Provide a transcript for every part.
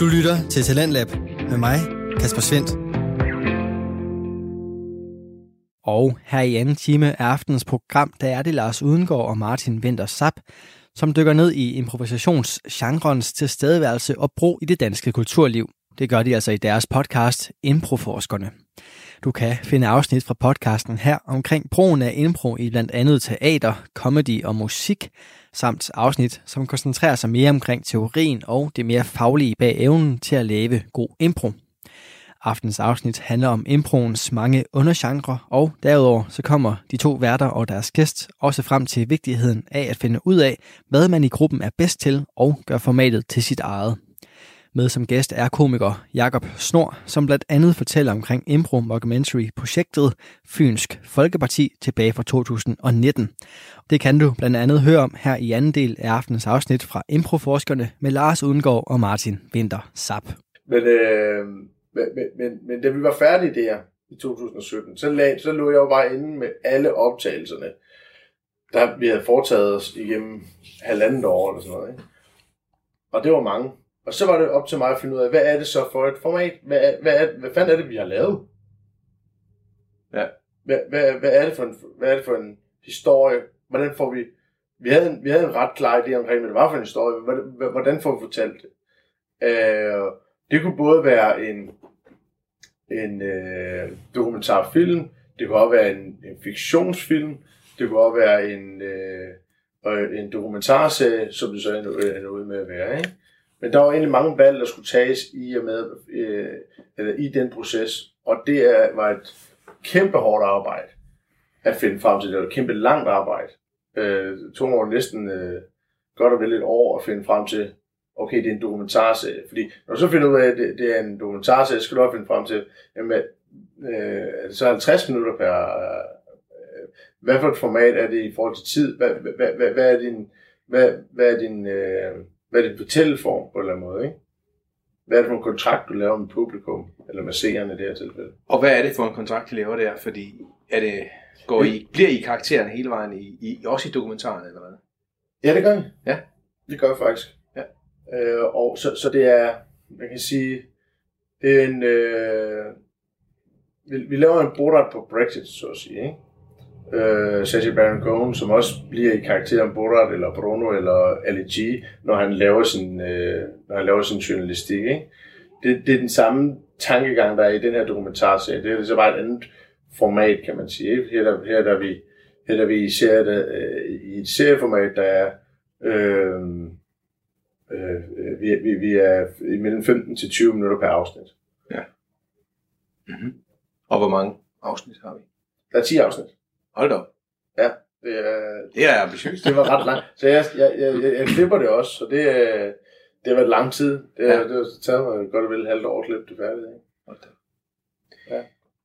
Du lytter til Talentlab med mig, Kasper Svendt. Og her i anden time af aftenens program, der er det Lars Udengård og Martin Winter Sap, som dykker ned i improvisationsgenrens tilstedeværelse og brug i det danske kulturliv. Det gør de altså i deres podcast Improforskerne. Du kan finde afsnit fra podcasten her omkring brugen af impro i blandt andet teater, comedy og musik, samt afsnit, som koncentrerer sig mere omkring teorien og det mere faglige bag evnen til at lave god impro. Aftens afsnit handler om improens mange undergenre, og derudover så kommer de to værter og deres gæst også frem til vigtigheden af at finde ud af, hvad man i gruppen er bedst til og gør formatet til sit eget. Med som gæst er komiker Jakob Snor, som blandt andet fortæller omkring Impro Mockumentary projektet Fynsk Folkeparti tilbage fra 2019. Det kan du blandt andet høre om her i anden del af aftenens afsnit fra Improforskerne med Lars Udengård og Martin Winter Sap. Men, øh, men, men, men da vi var færdige der i 2017, så, lag, så lå jeg jo bare inde med alle optagelserne, der vi havde foretaget os igennem halvandet år eller sådan noget. Ikke? Og det var mange. Og så var det op til mig at finde ud af, hvad er det så for et format? Hvad, er, hvad, er, hvad fanden er det, vi har lavet? Ja. Hvad, hvad, hvad, er det for en, hvad er det for en historie? Hvordan får vi... Vi havde en, vi havde en ret klar idé omkring, hvad det var for en historie. Hvordan, hvordan får vi fortalt det? Øh, det kunne både være en, en øh, dokumentarfilm, det kunne også være en, en fiktionsfilm, det kunne også være en, øh, en dokumentarserie, som det så ender ud med at være. Ikke? Men der var egentlig mange valg, der skulle tages i og med øh, eller i den proces, og det er, var et kæmpe hårdt arbejde at finde frem til. Det var et kæmpe langt arbejde. Øh, to år næsten øh, godt og vel et år at finde frem til, okay, det er en dokumentarserie. Fordi når du så finder ud af, at det, det er en dokumentarserie, så skal du også finde frem til, jamen, øh, så 50 minutter per... Øh, hvad for et format er det i forhold til tid? Hvad, hvad, hvad, hvad er din... Hvad, hvad er din øh, hvad det fortælleform på en eller anden måde, ikke? Hvad er det for en kontrakt, du laver med publikum, eller med seerne i det her tilfælde? Og hvad er det for en kontrakt, I laver der? Fordi er det, går I, bliver I karakteren hele vejen, i, i, også i dokumentaren, eller hvad? Ja, det gør vi. Ja. Det gør vi faktisk. Ja. Øh, og så, så det er, man kan sige, det er en, øh, vi, vi laver en Borat på Brexit, så at sige, ikke? Øh, Sacha Baron Cohen, som også bliver i karakteren Borat eller Bruno eller Ali G, når han laver sin, øh, når han laver sin journalistik. Ikke? Det, det er den samme tankegang, der er i den her dokumentarserie. Det er så bare et andet format, kan man sige. Ikke? Her, der, her der vi, her der vi ser det øh, i et serieformat, der er øh, øh, vi, vi, vi er imellem 15 til 20 minutter per afsnit. Ja. Mm-hmm. Og hvor mange afsnit har vi? Der er 10 afsnit. Hold da op. Ja, det er, det er ambitiøst. det var ret langt. Så jeg, jeg, jeg, jeg, jeg klipper det også, så det, det har været lang tid. Det, ja. det har taget mig godt og vel halvt år at klippe det færdigt. Ikke? Hold da. Ja.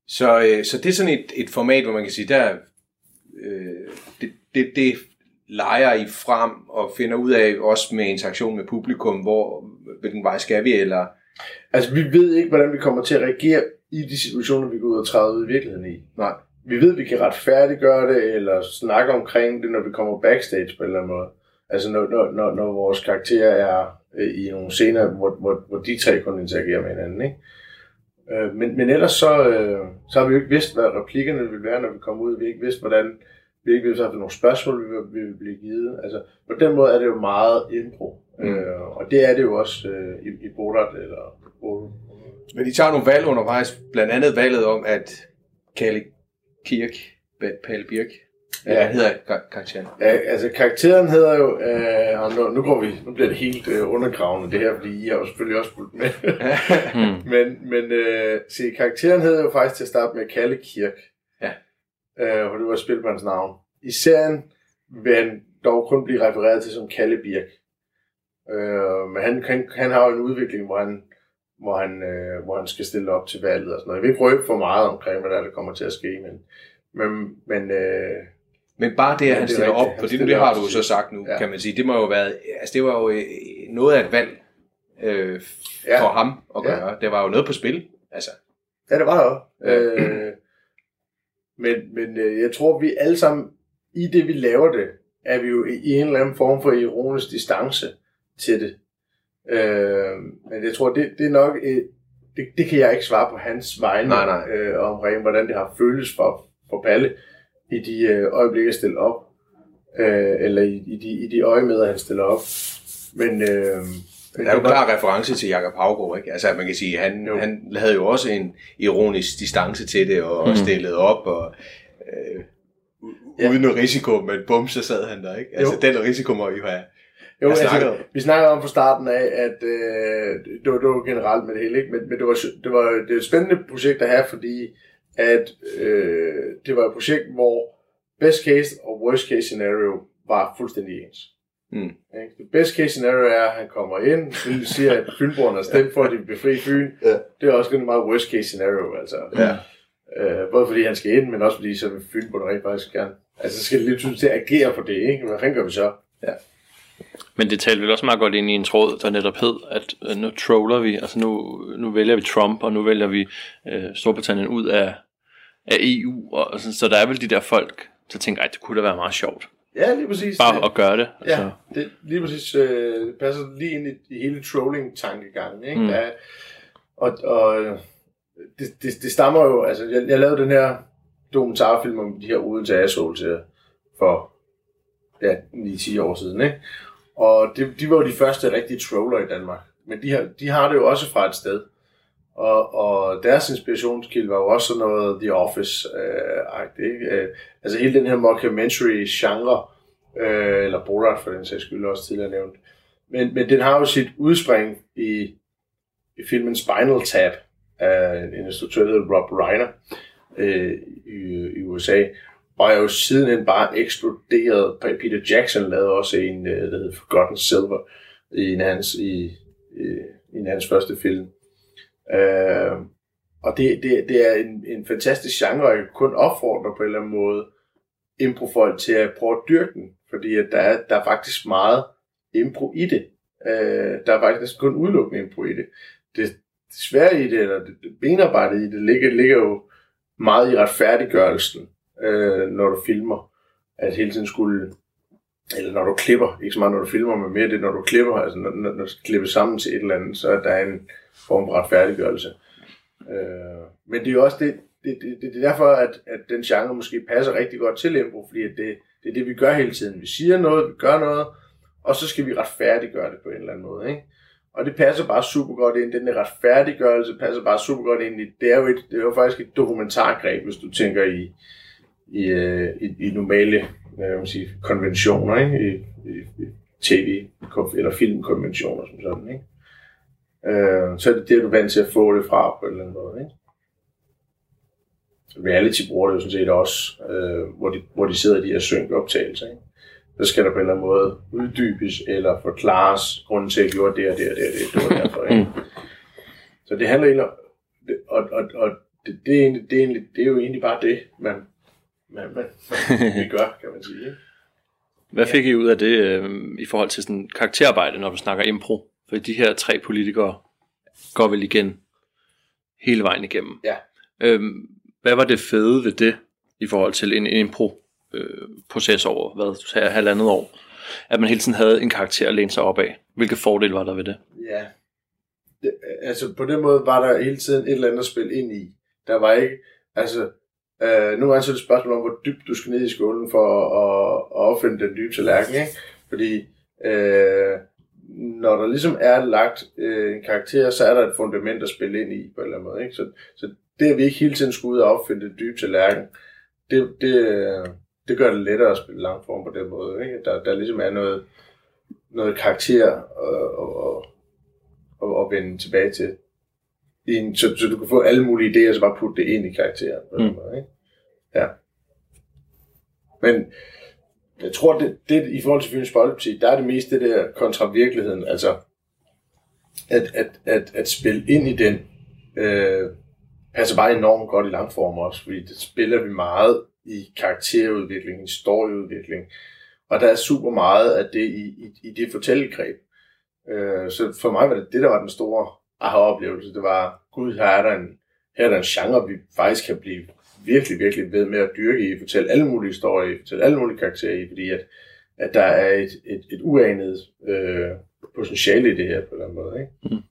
Så, øh, så det er sådan et, et format, hvor man kan sige, der øh, det, det, det leger I frem og finder ud af, også med interaktion med publikum, hvor, hvilken vej skal vi, eller... Altså, vi ved ikke, hvordan vi kommer til at reagere i de situationer, vi går ud og træder ud i virkeligheden i. Nej vi ved, at vi kan retfærdiggøre det, eller snakke omkring det, når vi kommer backstage på en eller anden måde. Altså når, når, når, når vores karakterer er øh, i nogle scener, hvor, hvor, hvor de tre kun interagerer med hinanden. Ikke? Øh, men, men ellers så, øh, så har vi jo ikke vidst, hvad replikkerne vil være, når vi kommer ud. Vi har ikke vidst, hvordan vi ikke vidst, nogle spørgsmål, vi vil, vi vil blive givet. Altså, på den måde er det jo meget impro. Mm. Øh, og det er det jo også øh, i, i Borat eller Borat. Men de tager nogle valg undervejs, blandt andet valget om, at Kalle Kirk, Palle Birk. Ja, ja. hedder karakteren? Ja, altså karakteren hedder jo, øh, og nu, nu, går vi, nu bliver det helt øh, undergravende det her, fordi I har jo selvfølgelig også fulgt med. hmm. men men øh, se, karakteren hedder jo faktisk til at starte med Kalle Kirk. Ja. Øh, hvor det var hans navn. I serien vil han dog kun blive refereret til som Kalle Birk. Øh, men han, han, han har jo en udvikling, hvor han hvor han, øh, hvor han skal stille op til valget og sådan noget. Jeg vil ikke røbe for meget omkring, hvad der, der kommer til at ske, men, men, men øh, men bare det, at han stiller op, for det, det har du jo så sagt nu, ja. kan man sige, det må jo være, altså det var jo øh, noget af et valg øh, ja. for ham at gøre. Ja. Det var jo noget på spil, altså. Ja, det var det også. Øh, men men øh, jeg tror, vi alle sammen, i det vi laver det, er vi jo i en eller anden form for ironisk distance til det. Øh, men jeg tror, det, det er nok... Et, det, det kan jeg ikke svare på hans vegne Nej, nej. Øh, omkring, hvordan det har føltes for, for Palle i de øh, øjeblikke, jeg stiller op. Øh, eller i, i, de, i de øjemeder, han stiller op. Men... Øh, Der er jo klar reference til Jakob Havgaard, ikke? Altså, man kan sige, han, Jo. han havde jo også en ironisk distance til det, og mm. stillede op, og øh, Ja. uden noget risiko, men bum, så sad han der, ikke? Altså, Jo. den risiko må I jo have. Jo, altså, vi snakker om fra starten af, at øh, det, var, det var generelt med det hele, ikke? Men, men det, var, det, var, det er et spændende projekt at have, fordi at, øh, det var et projekt, hvor best case og worst case scenario var fuldstændig ens. Mm. Det best case scenario er, at han kommer ind, vil siger, at fynboerne har stemt for, at de vil befri Fyn. Ja. Det er også rigtig meget worst case scenario, altså. Ja. Øh, både fordi han skal ind, men også fordi så vil fynboerne rent faktisk gerne. Altså, så skal det lidt tydeligt til at agere på det, ikke? Hvad fanden gør vi så? Men det talte vel også meget godt ind i en tråd, der netop hed, at øh, nu troller vi, altså nu, nu vælger vi Trump, og nu vælger vi øh, Storbritannien ud af, af EU, og sådan, så der er vel de der folk, der tænker, at det kunne da være meget sjovt, Ja, lige præcis. bare at gøre det. Altså, Ja, det lige præcis øh, det passer lige ind i, i hele trolling-tankegangen. Ikke? Mm. Ja, og og det, det, det stammer jo, altså jeg, jeg lavede den her dokumentarfilm om de her Odense Assholes her for ja, 9-10 år siden. Ikke? Og det, de var jo de første rigtige troller i Danmark. Men de har, de har det jo også fra et sted. Og, og deres inspirationskilde var jo også sådan noget The Office-agtigt. Øh, ikke? Øh, altså hele den her mockumentary-genre, øh, eller Borat for den sags skyld også tidligere nævnt. Men, men den har jo sit udspring i, i filmen Spinal Tap af en instruktør, der hedder Rob Reiner øh, i, i USA. Og er jo sidenhen bare eksploderet. Peter Jackson lavede også en, øh, der hedder Forgotten Silver, i en af hans, i, i, i en af hans første film. Øh, og det, det, det er en, en fantastisk genre, og jeg kan kun opfordre på en eller anden måde improfolk til at prøve at dyrke den, fordi at der, er, der er faktisk meget impro i det. Øh, der er faktisk næsten kun udelukkende impro i det. Det, det svære i det, eller det, det benarbejdet i det, ligger, ligger jo meget i retfærdiggørelsen, øh, når du filmer, at hele tiden skulle, eller når du klipper, ikke så meget når du filmer, men mere det, når du klipper, altså når, når, når du skal klippe sammen til et eller andet, så er der en form for retfærdiggørelse. Øh, men det er jo også det, det, det, det, det er derfor, at, at den genre måske passer rigtig godt til impro, fordi at det, det er det, vi gør hele tiden. Vi siger noget, vi gør noget, og så skal vi retfærdiggøre det på en eller anden måde. Ikke? Og det passer bare super godt ind. Den der retfærdiggørelse passer bare super godt ind i. Det er jo, et, det er jo faktisk et dokumentargreb, hvis du tænker i, i, øh, i, i normale kan man sige, konventioner, ikke? I, i, i tv- eller filmkonventioner som sådan. Ikke? Øh, så er det det, du er vant til at få det fra på en eller anden måde. Ikke? Reality bruger det jo sådan set også, øh, hvor, de, hvor de sidder i de her synk-optagelser. Ikke? Så skal der på en eller anden måde uddybes eller forklares grunden til, at jeg gjorde det og det og det og det, det var derfor. Ikke? Så det handler egentlig om, og, og, og det, det, er egentlig, det, er egentlig, det er jo egentlig bare det, man, man, man, man vi gør, kan man sige. Hvad fik I ud af det øh, i forhold til sådan karakterarbejde, når du snakker impro? For de her tre politikere går vel igen hele vejen igennem. Ja. Øhm, hvad var det fede ved det i forhold til en, en impro-proces over, hvad du sagde, halvandet år? At man hele tiden havde en karakter at læne sig op af. Hvilke fordele var der ved det? Ja. Det, altså på den måde var der hele tiden et eller andet at spille ind i. Der var ikke, altså, øh, nu så er det et spørgsmål om, hvor dybt du skal ned i skålen for at, at opfinde den dybe tallerken, ikke? Fordi øh, når der ligesom er lagt øh, en karakter, så er der et fundament at spille ind i på en eller anden måde, ikke? Så, så det, at vi ikke hele tiden skulle ud og opfinde den dybe tallerken, det, det, det gør det lettere at spille langform på den måde, ikke? Der, der ligesom er noget, noget karakter at, og, og, og, og vende tilbage til. I en, så, så du kan få alle mulige idéer, så bare putte det ind i karakteren. På Mm. måde, ikke? Ja. Men jeg tror, det, det i forhold til Fyns Boldparti, der er det mest det der kontra virkeligheden. Altså, at, at, at, at spille ind i den, øh, passer bare enormt godt i langform også, fordi det spiller vi meget i karakterudvikling, historieudvikling, og der er super meget af det i, i, i det fortællegreb. Øh, så for mig var det det, der var den store aha-oplevelse. Det var, gud, her er der en, her er der en genre, vi faktisk kan blive virkelig, virkelig ved med at dyrke i, fortælle alle mulige historier i, fortælle alle mulige karakterer i, fordi at, at der er et, et, et uanet øh, potentiale i det her på den måde. Ikke? Mm.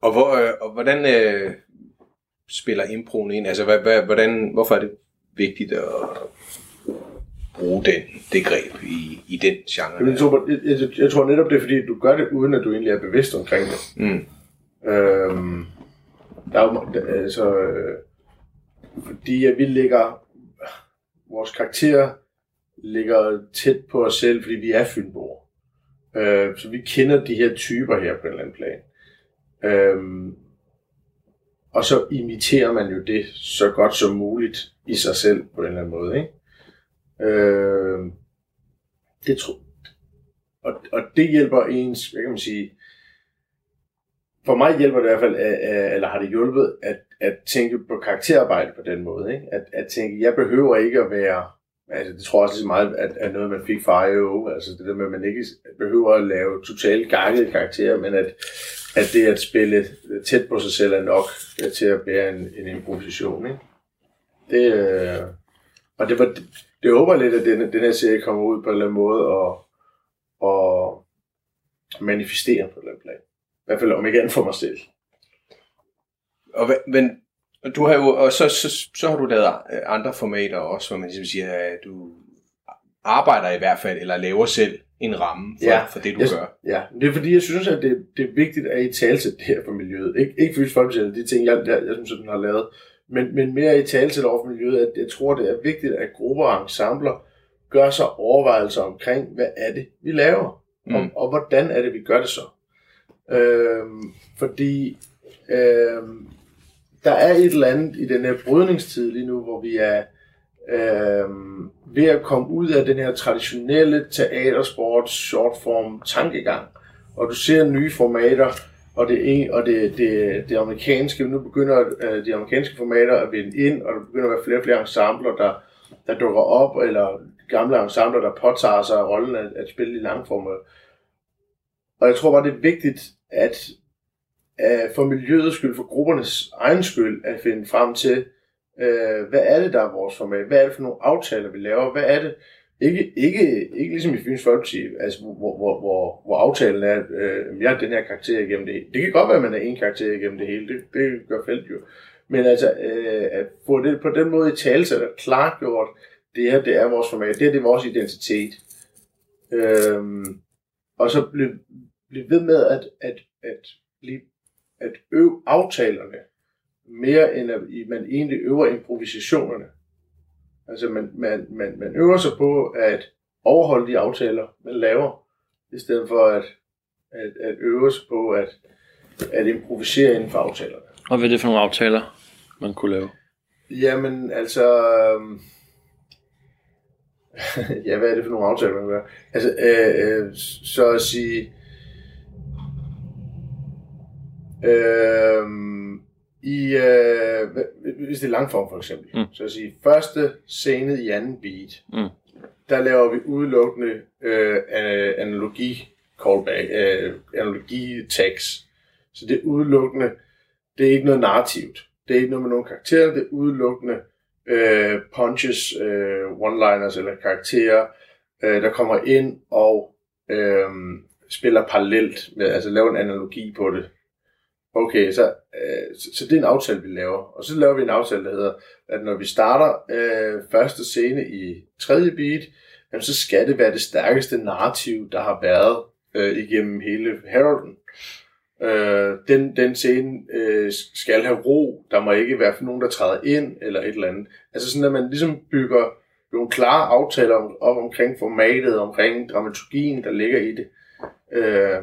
Og, hvor, øh, og hvordan øh, spiller improen ind? Altså, hvad, hvad, hvordan, hvorfor er det vigtigt at bruge den, det greb i, i den genre? Jeg tror, jeg, jeg, jeg tror netop, det er fordi, du gør det, uden at du egentlig er bevidst omkring det. Mm. Øhm, der er jo, altså, øh, fordi at vi ligger, vores karakterer ligger tæt på os selv, fordi vi er fynboer. Øh, så vi kender de her typer her på en eller anden plan. Øh, og så imiterer man jo det så godt som muligt i sig selv på en eller anden måde. Ikke? Øh, det tror og, og det hjælper ens, hvad kan man sige, for mig hjælper det i hvert fald, eller har det hjulpet, at, at tænke på karakterarbejde på den måde. Ikke? At, at tænke, jeg behøver ikke at være, altså det tror jeg også lige så meget, at, at noget man fik fra IO, altså det der med, at man ikke behøver at lave totalt gangede karakterer, men at, at det at spille tæt på sig selv er nok til at bære en, en improvisation. Ikke? Det, øh, og det var, det, det håber lidt, at den, den her serie kommer ud på en eller anden måde og, og manifestere på den plan. I hvert fald om ikke andet for mig selv. Og, men du har jo, og så, så, så har du lavet andre formater også, hvor man ligesom siger, at du arbejder i hvert fald, eller laver selv en ramme for, ja, for det, du jeg, gør. Ja, det er fordi, jeg synes, at det, det er vigtigt at I talsæt det her for miljøet. Ik- ikke fordi folk siger, de ting, jeg, jeg, jeg synes, at den har lavet, men, men mere i talsæt over for miljøet, at jeg tror, det er vigtigt, at grupper og ensembler gør sig overvejelser omkring, hvad er det, vi laver, mm. og, og hvordan er det, vi gør det så. Øhm, fordi øhm, der er et eller andet i den her brydningstid lige nu, hvor vi er øhm, ved at komme ud af den her traditionelle teatersport shortform tankegang. Og du ser nye formater, og det, og det, det, det amerikanske, nu begynder øh, de amerikanske formater at vinde ind, og der begynder at være flere og flere ensembler, der, der dukker op, eller gamle ensembler, der påtager sig rollen at, at spille i langformer. Og jeg tror bare, det er vigtigt, at uh, for miljøets skyld, for gruppernes egen skyld, at finde frem til, øh, hvad er det, der er vores format? Hvad er det for nogle aftaler, vi laver? Hvad er det? Ikke, ikke, ikke ligesom i Fyns Folkeparti, altså, hvor, hvor, hvor, hvor aftalen er, uh, jeg er den her karakter igennem det Det kan godt være, at man er en karakter igennem det hele. Det, det gør felt jo. Men altså, øh, at få det på den måde i tale, så er det klart gjort, det her, det er vores format. Det her, det er vores identitet. Øhm, og så blive, blive ved med at, at, at, blive, at øve aftalerne mere end at man egentlig øver improvisationerne. Altså man, man, man, man øver sig på at overholde de aftaler, man laver, i stedet for at, at, at øve sig på at, at improvisere inden for aftalerne. Og hvad er det for nogle aftaler, man kunne lave? Jamen, altså... Øhm, ja, hvad er det for nogle aftaler, man kan gøre? Altså, øh, øh, så at sige... Øh, i, øh, hvis det er langform for eksempel, mm. så at sige, første scene i anden beat, mm. der laver vi udelukkende øh, analogi callback, øh, analogi tags. Så det er udelukkende, det er ikke noget narrativt. Det er ikke noget med nogen karakterer, det er udelukkende øh, punches, øh, one-liners eller karakterer, øh, der kommer ind og øh, spiller parallelt, med, altså laver en analogi på det. Okay, så, øh, så, så det er en aftale, vi laver. Og så laver vi en aftale, der hedder, at når vi starter øh, første scene i tredje beat, jamen, så skal det være det stærkeste narrativ, der har været øh, igennem hele Heralden. Øh, den, den scene øh, skal have ro, der må ikke være nogen, der træder ind, eller et eller andet. Altså sådan, at man ligesom bygger nogle klare aftaler om, om omkring formatet, omkring dramaturgien, der ligger i det. Øh,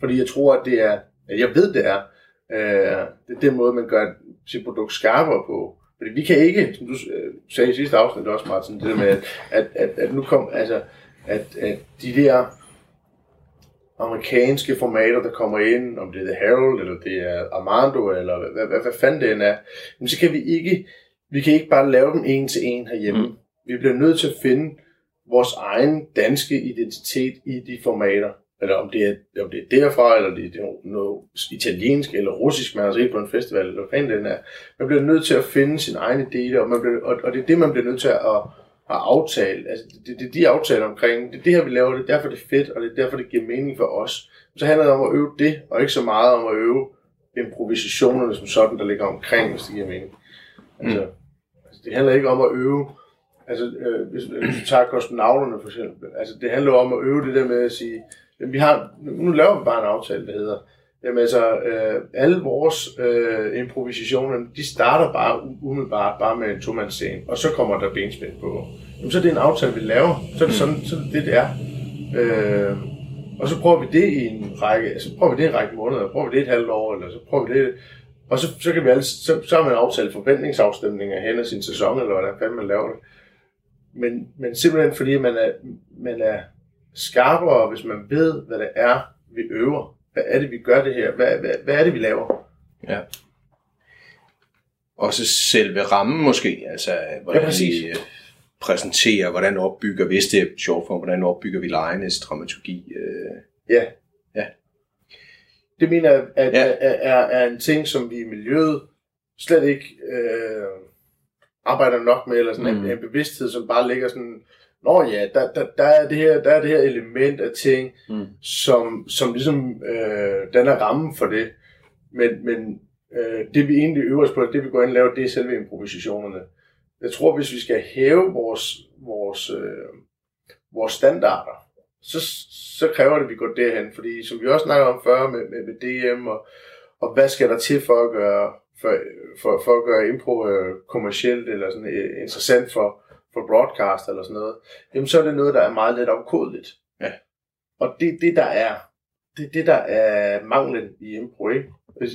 fordi jeg tror, at det er jeg ved, det er. Øh, det er den måde, man gør sit produkt skarpere på. Fordi vi kan ikke, som du øh, sagde i sidste afsnit også, Martin, det der med, at, at, at, at nu kom, altså, at, at de der amerikanske formater, der kommer ind, om det er The Herald, eller det er Armando, eller hvad, hvad, hvad, hvad fanden det end er, men så kan vi ikke, vi kan ikke bare lave dem en til en herhjemme. Mm. Vi bliver nødt til at finde vores egen danske identitet i de formater eller om det er, om det er derfra, eller det er noget italiensk eller russisk, man har set på en festival, eller hvad den er. Man bliver nødt til at finde sin egen idé, og, man bliver, og, og det er det, man bliver nødt til at har aftalt, altså det, det, de aftaler omkring, det er det her, vi laver, det er derfor, det er fedt, og det er derfor, det giver mening for os. Så handler det om at øve det, og ikke så meget om at øve improvisationerne som sådan, der ligger omkring, hvis det giver mening. Altså, mm. altså det handler ikke om at øve, altså øh, hvis, hvis du tager kosmonauterne for eksempel, altså det handler om at øve det der med at sige, vi har, nu laver vi bare en aftale, der hedder, Jamen altså, øh, alle vores øh, improvisationer, de starter bare umiddelbart bare med en to-mands-scene, og så kommer der benspænd på. Jamen så er det en aftale, vi laver. Så er det sådan, så er det, det, det er. Øh, og så prøver vi det i en række, altså prøver vi det i en række måneder, prøver vi det et halvt år, eller så prøver vi det, og så, så kan vi alle, så, så har man aftalt forventningsafstemninger hen af sin sæson, eller hvordan fanden man laver det. Men, men simpelthen fordi man er, man er skarpere, hvis man ved, hvad det er, vi øver. Hvad er det, vi gør det her? Hvad, hvad, hvad er det, vi laver? Ja. Også selve rammen måske, altså hvordan Ja, præcis. vi øh, præsenterer, hvordan opbygger, hvis det er sjovt for, hvordan opbygger vi lejenes dramaturgi. Øh. Ja. Ja. Det mener jeg, at, Ja. er, er, er en ting, som vi i miljøet slet ikke øh, arbejder nok med, eller sådan mm. En, en bevidsthed, som bare ligger sådan, Nå ja, der, der, der, er det her, der er det her element af ting, Mm. som, som ligesom øh, danner rammen for det. Men, men øh, det vi egentlig øver os på, det vi går ind og laver, det er selve improvisationerne. Jeg tror, hvis vi skal hæve vores, vores, øh, vores standarder, så, så kræver det, at vi går derhen. Fordi som vi også snakker om før med, med, med DM, og, og hvad skal der til for at gøre, for, for, for at gøre impro øh, kommercielt eller sådan, øh, interessant for, for broadcast eller sådan noget, jamen så er det noget, der er meget let opkodeligt. Ja. Og det det, der er, det det, der er manglen i impro, ikke?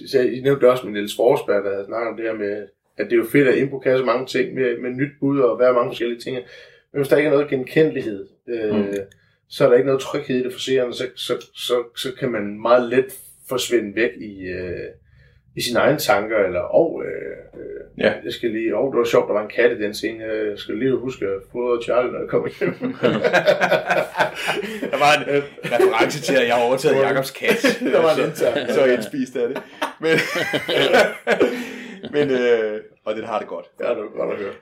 Så I nævnte også med Niels Forsberg, der havde snakket om det her med, at det er jo fedt, at impro kan så mange ting med, med nyt bud og være mange forskellige ting. Men hvis der ikke er noget genkendelighed, øh, Mm. så er der ikke noget tryghed i det for seerne, så, så, så, så kan man meget let forsvinde væk i, øh, i sine egne tanker, eller og øh, øh, Ja. jeg skal lige, og det var sjovt, der var en kat i den scene, jeg skal lige huske at fodre Charlie, når jeg kommer hjem. Der var en reference til, at jeg har overtaget Jakobs kat. Der var en så, intern. så er jeg indspist af det. Men, men øh, og den har det godt. ja, det var godt at høre.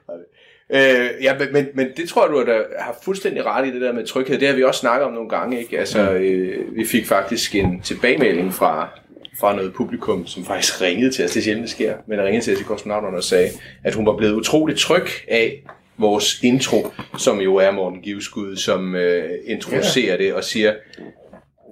Øh, ja, men, men, men det tror jeg, du har, har fuldstændig ret i, det der med tryghed. Det har vi også snakket om nogle gange. Ikke? Altså, øh, vi fik faktisk en tilbagemelding fra, fra noget publikum, som faktisk ringede til os. Det er sjældent, det sker. Men ringede til os i kosmonauterne og sagde, at hun var blevet utroligt tryg af vores intro, som jo er Morten Giveskud, som øh, introducerer det og siger,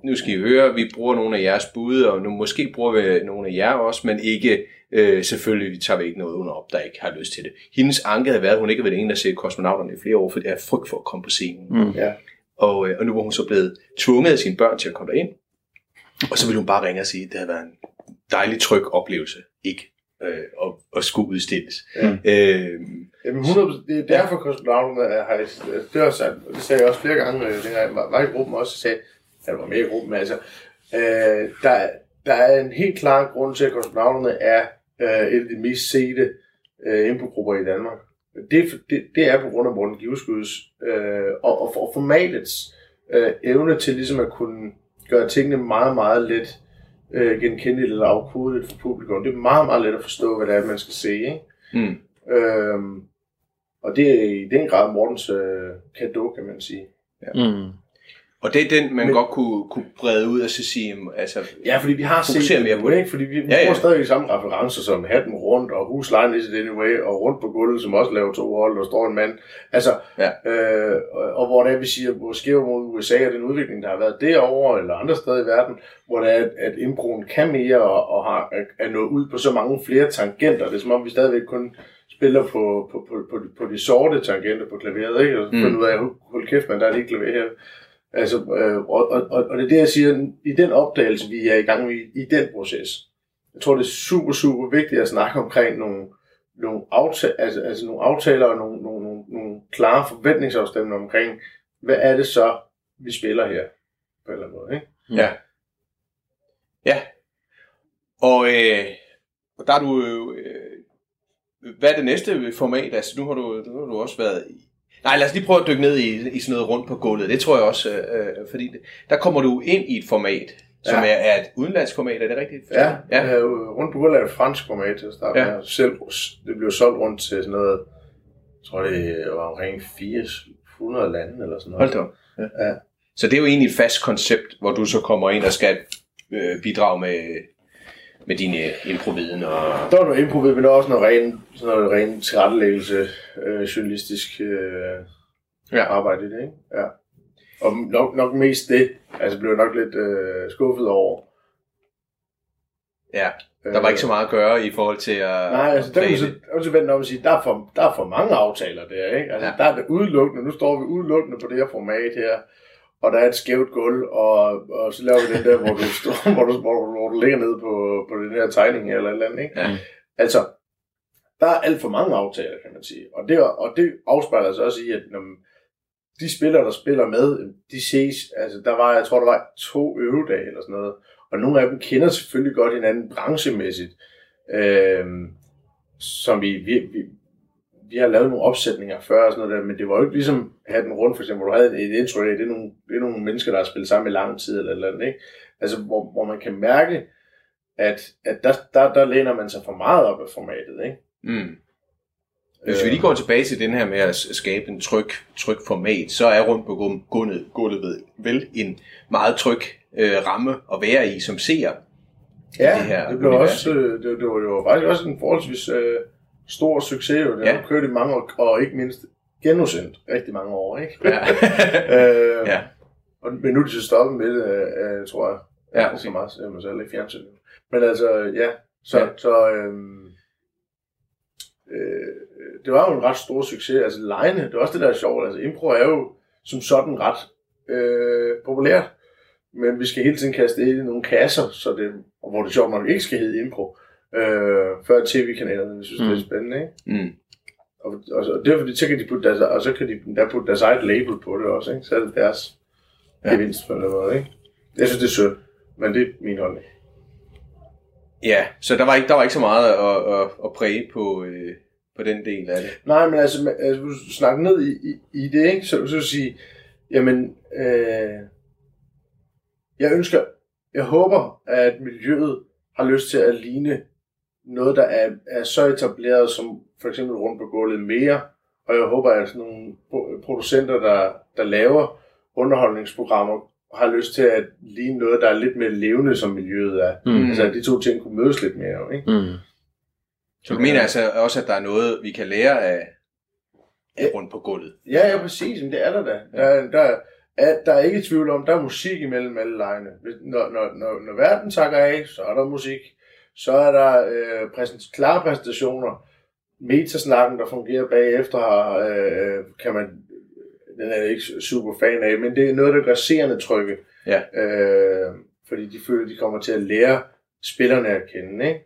nu skal I høre, vi bruger nogle af jeres bud, og nu måske bruger vi nogle af jer også, men ikke, øh, selvfølgelig vi tager vi ikke noget under op, der ikke har lyst til det. Hendes anke havde været, at hun ikke har været en, der ser kosmonauterne i flere år, fordi jeg har frygt for at komme på scenen. Mm. Ja. Og, øh, og nu var hun så blevet tvunget af sine børn til at komme derind, og så ville hun bare ringe og sige, at det havde været en dejlig, tryg oplevelse, ikke øh, at, at skulle udstilles. Ja. Øh, Jamen 100%, det er derfor kosmonauterne er- har, det sagt, og det sagde jeg også flere gange, øh, dengang jeg var, var i gruppen også, sagde, jeg var med i gruppen, altså, øh, der, der er en helt klar grund til, at kosmonauterne er øh, et af de mest sete øh, improgrupper i Danmark. Det, er det, det er på grund af Morten Giveskuds øh, og, og, og formatets øh, evne til ligesom at kunne gøre tingene meget, meget let øh, genkendeligt eller afkodeligt for publikum. Det er meget, meget let at forstå, hvad det er, man skal se, ikke? mm. Øhm, og det er i den grad Mortens øh, kado, kan man sige. Mm. Og det er den, man Men- men, godt kunne, kunne brede ud og så sige, altså, Ja, fordi vi har set mere på det. ikke? Fordi vi, vi Ja, ja. stadig de samme referencer som hatten rundt og huslejen is it anyway og rundt på gulvet, som også laver to hold og står en mand. Altså, Ja. øh, og, og hvor det er, vi siger, måske mod USA og den udvikling, der har været derovre eller andre steder i verden, hvor det er, at, at improen kan mere og, og har, er nået ud på så mange flere tangenter. Det er som om, vi stadigvæk kun spiller på, på, på, på, på de sorte tangenter på klaveret, ikke? Og så Mm. ud af, hold kæft, man, der er lige klaver her. Altså, øh, og, og, og, det er det, jeg siger, i den opdagelse, vi er i gang med i, i den proces, jeg tror, det er super, super vigtigt at snakke omkring nogle, nogle, aftaler, altså, altså nogle aftaler og nogle, nogle, nogle, nogle klare forventningsafstemninger omkring, hvad er det så, vi spiller her, på en eller anden måde, ikke? Mm. Ja. Ja. Og, øh, og der er du. Øh, hvad er det næste format? Altså, nu har du, nu har du også været i... Nej, lad os lige prøve at dykke ned i, i sådan noget rundt på gulvet. Det tror jeg også, øh, øh, fordi det, der kommer du ind i et format, som Ja. er, er et udenlandsk format. Er det rigtigt? Ja, ja. ja. Øh, rundt på gulvet er et fransk format til at starte Ja. med. Selv, det blev solgt rundt til sådan noget jeg tror det var omkring 400 lande eller sådan noget. Hold da. Ja. ja. Så det er jo egentlig et fast koncept, hvor du så kommer ind og skal øh, bidrage med, med dine improviden. Og... Der var noget improvid, men der var også noget ren, sådan noget ren tilrettelæggelse, øh, journalistisk øh, ja. arbejde i det, ikke? Ja. Og nok, nok mest det, altså blev jeg nok lidt øh, skuffet over. Ja, der var ikke så meget at gøre i forhold til at... Nej, altså der kan man så, også vente om at sige, der er, for, der er for mange aftaler der, ikke? Altså ja. der er det udelukkende, nu står vi udelukkende på det her format her, og der er et skævt gulv, og, og så laver vi den der, hvor du, står, hvor du, hvor du, hvor du ligger nede på, på den her tegning eller et eller andet, ikke? Ja. Altså, der er alt for mange aftaler, kan man sige. Og det, og det afspejler sig også i, at når de spillere, der spiller med, de ses, altså der var, jeg tror, der var to øvedage eller sådan noget, og nogle af dem kender selvfølgelig godt hinanden branchemæssigt, øh, som vi, vi, vi, vi har lavet nogle opsætninger før og sådan noget der, men det var jo ikke ligesom at have den rundt, for eksempel, hvor du havde et intro af, det er nogle, det er nogle mennesker, der har spillet sammen i lang tid eller eller andet, ikke? Altså, hvor, hvor man kan mærke, at, at der, der, der læner man sig for meget op af formatet, ikke? Mm. Hvis vi lige går tilbage til den her med at skabe en tryg, tryg format, så er rundt på gulvet, gulvet vel en meget tryg øh, ramme at være i som seer. Ja, det, her det blev univers. også, øh, det, det, var jo faktisk også en forholdsvis øh, stor succes. Jo. Det ja. har kørt i mange år, og ikke mindst genudsendt rigtig mange år, ikke? Ja. øh, ja. Og, men nu er de så stoppet med det, øh, tror jeg. Ja, så meget, så er så ikke fjernsyn. Men altså, ja, så, ja. så øh, øh, det var jo en ret stor succes. Altså lejene, det er også det, der er sjovt. Altså impro er jo som sådan ret øh, populært. Men vi skal hele tiden kaste det i nogle kasser, så det, og hvor det sjovt nok ikke skal hedde impro. Øh, før tv-kanalerne, jeg synes, mm. det er mm. spændende, ikke? Mm. Og, og, og derfor så kan de putte deres, og så kan de der putte deres eget label på det også, ikke? Så er det deres ja. gevinst på den måde, ikke? Jeg synes, det er synd, men det er min holdning. Ja, så der var ikke, der var ikke så meget at, at, at præge på, øh, på den del af det. Nej, men altså, altså du snakker ned i, i, i det, ikke? Så, så sige, jamen, øh, jeg ønsker, jeg håber, at miljøet har lyst til at ligne noget, der er, er så etableret som for eksempel rundt på gulvet mere, og jeg håber, at sådan nogle producenter, der, der laver underholdningsprogrammer, har lyst til at ligne noget, der er lidt mere levende, som miljøet er. Mm. Altså, at de to ting kunne mødes lidt mere, ikke? Mm. Så du mener altså også, at der er noget, vi kan lære af, af rundt på gulvet? Ja, ja, præcis. Men det er der da. Der, der, er, der er ikke tvivl om, der er musik imellem alle lejene. Når, når, når, når verden takker af, så er der musik. Så er der øh, præsent, klare præstationer. Metasnakken, der fungerer bagefter, øh, kan man, den er jeg ikke super fan af, men det er noget, der gør seerne trygge. Ja. Øh, fordi de føler, de kommer til at lære spillerne at kende. Ikke?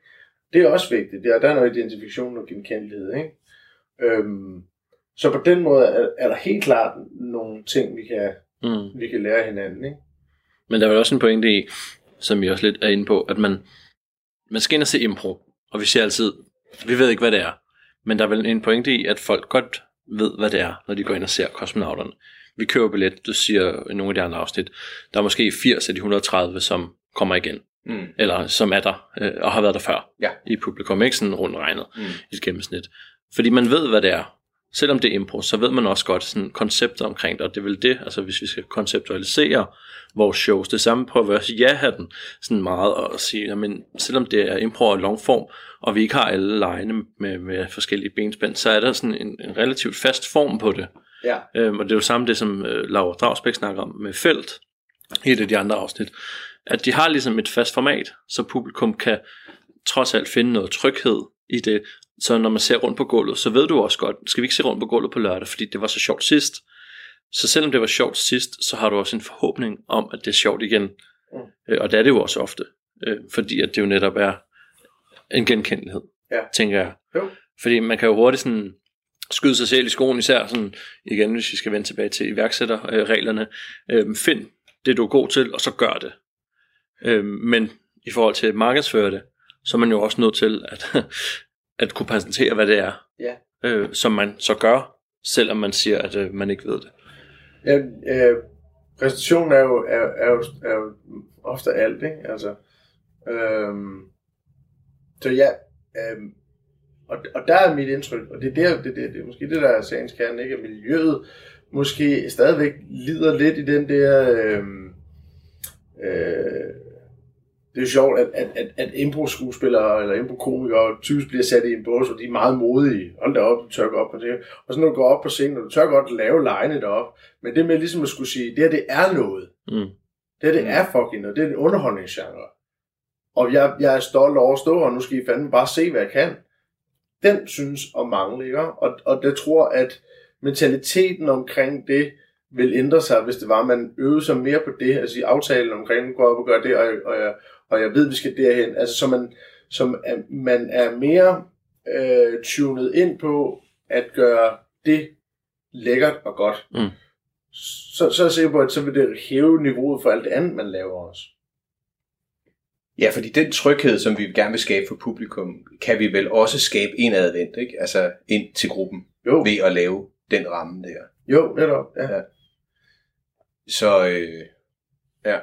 Det er også vigtigt. Der, der er noget identifikation og genkendelighed. Ikke? Øhm, så på den måde er, er der helt klart nogle ting, vi kan, mm. vi kan lære hinanden. Ikke? Men der er vel også en pointe i, som vi også lidt er inde på, at man, man skal ind og se impro, og vi siger altid, vi ved ikke, hvad det er, men der er vel en pointe i, at folk godt ved, hvad det er, når de går ind og ser kosmonauterne. Vi køber billet, du siger i nogle af de andre afsnit, der er måske 80 af de 130, som kommer igen mm. eller som er der, øh, og har været der før ja. i publikum, ikke sådan rundt regnet mm. i et gennemsnit. Fordi man ved, hvad det er. Selvom det er impro, så ved man også godt sådan konceptet omkring det, og det er vel det, altså hvis vi skal konceptualisere vores shows, det samme prøver vi også ja den sådan meget og sige, men selvom det er impro og longform, og vi ikke har alle lejene med, med forskellige benspænd, så er der sådan en, en relativt fast form på det. Ja. Øhm, og det er jo samme det, som øh, Laura Dragsbæk snakker om med felt, i et af de andre afsnit at de har ligesom et fast format, så publikum kan trods alt finde noget tryghed i det. Så når man ser rundt på gulvet, så ved du også godt, skal vi ikke se rundt på gulvet på lørdag, fordi det var så sjovt sidst. Så selvom det var sjovt sidst, så har du også en forhåbning om, at det er sjovt igen. Mm. Øh, og det er det jo også ofte, øh, fordi at det jo netop er en genkendelighed, ja. tænker jeg. Jo. Fordi man kan jo hurtigt sådan skyde sig selv i skoen, især sådan, igen, hvis vi skal vende tilbage til iværksætterreglerne. Øh, find det, du er god til, og så gør det. Øh, men i forhold til at markedsføre det, så er man jo også nødt til at, at kunne præsentere, hvad det er, ja. øh, som man så gør, selvom man siger, at øh, man ikke ved det. Ja, øh, præsentationen er jo, er, er, jo, er jo ofte alt, ikke? Altså, øh, så ja, øh, og, og der er mit indtryk, og det er, der, det, det, det er måske det, der er sagens kerne, ikke? At miljøet måske stadigvæk lider lidt i den der... Øh, øh, det er jo sjovt, at, at, at, at impro-skuespillere eller impro-komikere typisk bliver sat i en bås, hvor de er meget modige. Hold da op, du tør op på det. Og så når du går op på scenen, og du tør godt lave lejene derop. Men det med ligesom at skulle sige, det her det er noget. Mm. Det her det er fucking noget. Det er en underholdningsgenre. Og jeg, jeg er stolt over at stå her, og nu skal I fandme bare se, hvad jeg kan. Den synes at mangle, ikke? Og, og jeg tror, at mentaliteten omkring det vil ændre sig, hvis det var, at man øvede sig mere på det, altså i aftalen omkring, nu går op og gør det, og, og, jeg, og jeg ved, at vi skal derhen. Altså, så man, som er, man er mere øh, tunet ind på at gøre det lækkert og godt. Mm. Så, så er jeg sikker på, at så vil det hæve niveauet for alt det andet, man laver også. Ja, fordi den tryghed, som vi gerne vil skabe for publikum, kan vi vel også skabe indadvendt, ikke? Altså ind til gruppen, Jo, ved at lave den ramme der. jo netop. Ja. Ja. Så, øh, ja.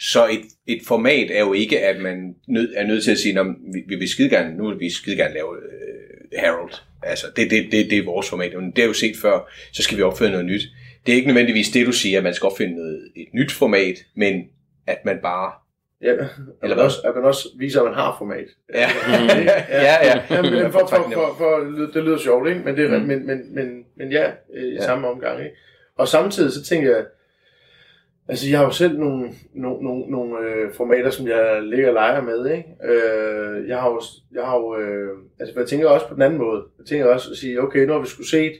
Så et, et format er jo ikke, at man nød, er nødt til at sige, vi, vi vil skide gerne, nu vil vi skide gerne lave øh, Harold. Altså, det, det, det, det er vores format. Men det er jo set før, så skal vi opfinde noget nyt. Det er ikke nødvendigvis det, du siger, at man skal opfinde noget, et nyt format, men at man bare... Ja, Eller hvad? også, at man også viser, at man har format. Ja, ja, ja. Ja, men for, for, for, for, det lyder sjovt, ikke? Men, det, Mm. men, men, men, men ja, i Ja. samme omgang. Ikke? Og samtidig så tænker jeg, altså jeg har jo selv nogle, nogle, nogle, nogle øh, formater, som jeg ligger og leger med. Ikke? Øh, jeg har jo, jeg har jo øh, altså jeg tænker også på den anden måde. Jeg tænker også at sige, okay, nu har vi skulle set,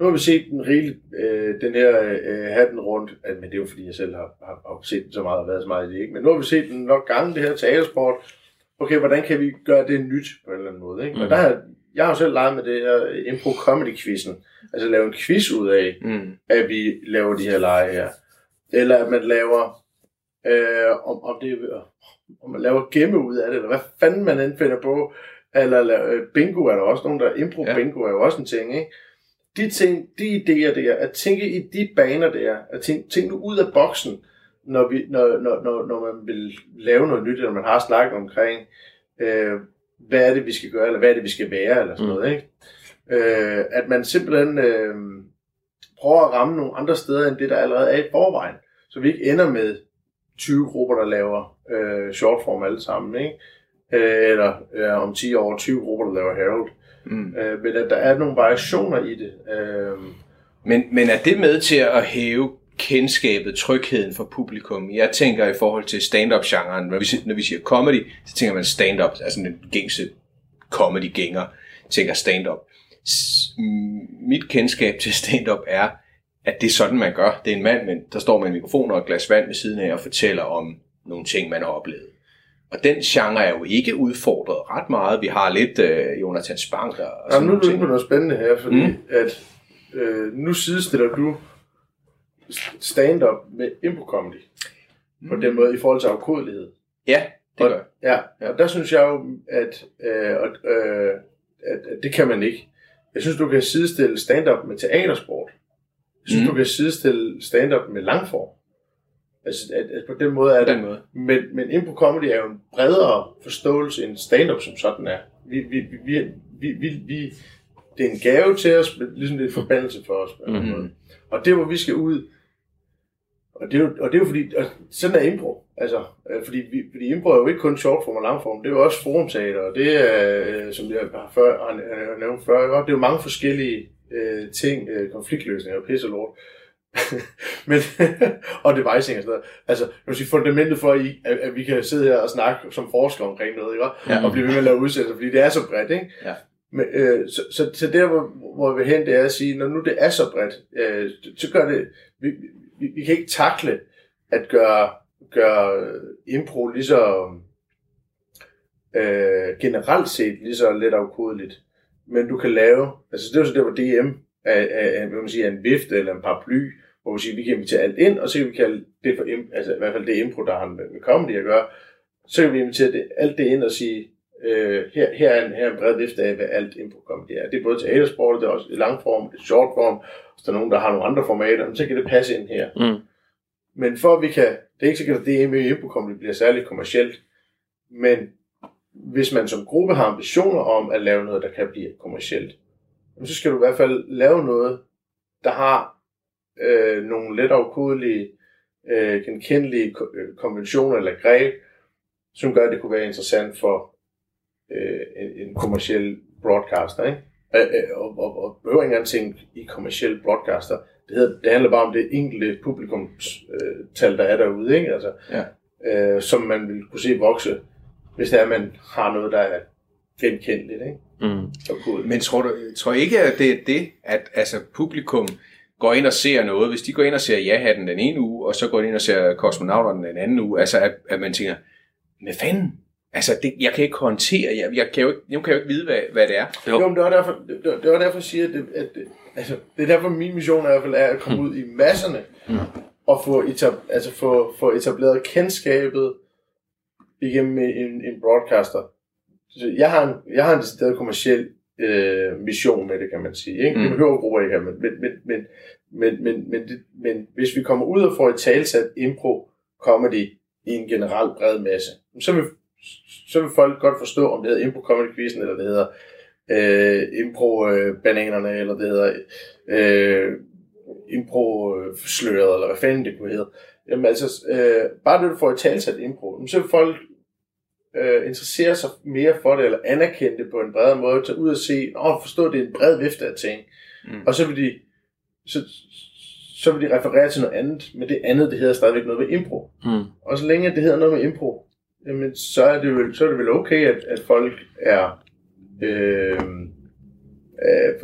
nu har vi set den rigelig, øh, den her øh, hatten rundt, altså, men det er jo fordi, jeg selv har, har, har set den så meget og været så meget i det, ikke? Men nu har vi set den nok gange, det her teatersport. Okay, hvordan kan vi gøre det nyt på en eller anden måde, ikke? Mm. Og der har, jeg har jo selv leget med det her impro comedy quizzen. Altså lave en quiz ud af, Mm. at vi laver de her lege her. Eller at man laver, øh, om, om, det, om man laver gemme ud af det, eller hvad fanden man end finder på. Eller lave, øh, bingo er der også nogen, der impro Ja. bingo er jo også en ting, ikke? De ting, de idéer der, at tænke i de baner der, at tænke, tænke nu ud af boksen, når, vi, når, når, når, når man vil lave noget nyt, eller man har snakket omkring, øh, hvad er det, vi skal gøre, eller hvad er det, vi skal være, eller sådan Mm. noget, ikke? Øh, at man simpelthen øh, prøver at ramme nogle andre steder, end det, der allerede er i forvejen. Så vi ikke ender med 20 grupper, der laver øh, shortform alle sammen, ikke? Øh, eller øh, om 10 år 20 grupper, der laver Harold. Mm. Øh, men at der er nogle variationer i det. Øh, Men, men er det med til at hæve kendskabet, trygheden for publikum? Jeg tænker i forhold til stand-up-genren, når vi, når vi siger comedy, så tænker man stand-up, altså den gængse comedy-gænger tænker stand-up. Mit kendskab til stand-up er, at det er sådan, man gør. Det er en mand, men der står med en mikrofon og et glas vand ved siden af og fortæller om nogle ting, man har oplevet. Og den genre er jo ikke udfordret ret meget. Vi har lidt øh, Jonathan Spang og sådan Jamen, nu er du inde på noget spændende her, fordi Mm. mm. at øh, nu sidestiller du stand-up med impro-comedy. På den måde i forhold til afkodelighed. Ja, det Og- gør Ja. og der synes jeg jo, at, øh, at, øh, at, at det kan man ikke. Jeg synes, du kan sidestille stand-up med teatersport. Jeg synes, Mm. mm. du kan sidestille stand-up med langform. Altså, at, at på den måde er det. den måde. Men, men impro comedy er jo en bredere forståelse end stand-up som sådan er. Vi, vi, vi, vi, vi, vi, det er en gave til os, men ligesom det er en forbandelse for os. På Mhm. måde. Og det, hvor vi skal ud, og det er jo, og det er jo fordi, og sådan er impro. Altså, øh, fordi, vi, fordi impro er jo ikke kun shortform og langform, det er jo også forumteater, og det er, øh, som jeg har, før, har nævnt før, det er jo mange forskellige øh, ting, øh, konfliktløsninger og pisse og lort. Men, og devising og sådan noget. Altså, jeg vil sige, fundamentet for, I, at, at, vi kan sidde her og snakke som forskere omkring noget, ikke? Ja. og blive ved med at lave udsendelser, fordi det er så bredt, ikke? Ja. Men, øh, så, så, så der, hvor, hvor vi hen, det er at sige, når nu det er så bredt, øh, så gør det, vi, vi, vi kan ikke takle at gøre, gøre impro lige så øh, generelt set lige så let afkodeligt. Men du kan lave, altså det er så det hvor DM er, hvad man siger, en vifte eller en paraply, hvor vi siger, vi kan invitere alt ind, og så kan vi kalde det for, altså i hvert fald det impro, der har med, med comedy at gøre, så kan vi invitere det, alt det ind og sige, øh, her, her, er en, her er en bred vifte af, hvad alt impro comedy er. Det er både teatersport, det er også i langform, det er shortform, hvis der er nogen, der har nogle andre formater, så kan det passe ind her. Mm. Men for at vi kan, det er ikke sikkert, at det med impro comedy bliver særligt kommercielt, men hvis man som gruppe har ambitioner om at lave noget, der kan blive kommercielt, så skal du i hvert fald lave noget, der har øh, nogle let afkodelige, øh, genkendelige øh, konventioner eller greb, som gør, at det kunne være interessant for øh, en, en kommersiel broadcaster. Ikke? Øh, øh, og, og, og behøver ikke engang tænke i kommersiel broadcaster. Det, hedder, det handler bare om det enkelte publikumstal, øh, der er derude, ikke? Altså, Ja. øh, som man vil kunne se vokse, hvis det er, at man har noget, der er genkendeligt ikke? Mm. kodeligt. Men tror du tror ikke, at det er det, at altså, publikum går ind og ser noget, hvis de går ind og ser ja-hatten den ene uge, og så går de ind og ser kosmonauterne den anden uge, altså at, at man tænker, hvad fanden? Altså, det, jeg kan ikke håndtere, jeg, jeg kan jo ikke, nu kan jeg jo ikke vide, hvad, hvad det er. Jo. Jo, men det var derfor, det, det var derfor jeg siger, at, det, at det, altså, det er derfor min mission er i hvert fald er at komme ud i masserne og få, etab, altså få, få etableret kendskabet igennem en, en broadcaster. Så jeg har en, jeg har en decideret kommersiel øh, mission med det, kan man sige. Ikke? Mm. Det Mm. behøver grupper ikke have, men, men, men, men, men, men, men, det, men hvis vi kommer ud og får et talsat impro comedy i en generel bred masse, så vil, så vil folk godt forstå, om det hedder impro comedy quizzen, eller det hedder øh, impro øh, bananerne, eller det hedder øh, impro øh, sløret, eller hvad fanden det kunne hedde. Jamen altså, øh, bare det du får et talsat impro, så vil folk øh, interessere sig mere for det, eller anerkende det på en bredere måde, tage ud og se, og forstå, det er en bred vifte af ting. Mm. Og så vil de så, så vil de referere til noget andet, men det andet, det hedder stadigvæk noget med impro. Mm. Og så længe det hedder noget med impro, jamen, så, er det vel, så er det vel okay, at, at folk er... Øh, øh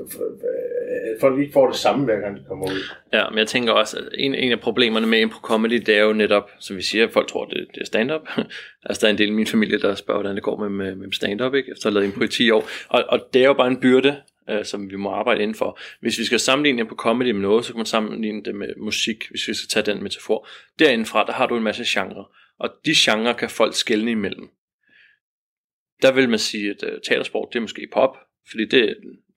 at folk ikke får det samme, hver gang de kommer ud. Ja, men jeg tænker også, at en, en af problemerne med impro comedy, det er jo netop, som vi siger, at folk tror, det, det er stand-up. altså, der er en del af min familie, der spørger, hvordan det går med, med, med stand-up, ikke? efter at have lavet impro i 10 år. Og, og det er jo bare en byrde, øh, som vi må arbejde inden for. Hvis vi skal sammenligne impro comedy med noget, så kan man sammenligne det med musik, hvis vi skal tage den metafor. Derindefra, der har du en masse genre, og de genrer kan folk skelne imellem. Der vil man sige, at uh, teatersport, det er måske pop, fordi det er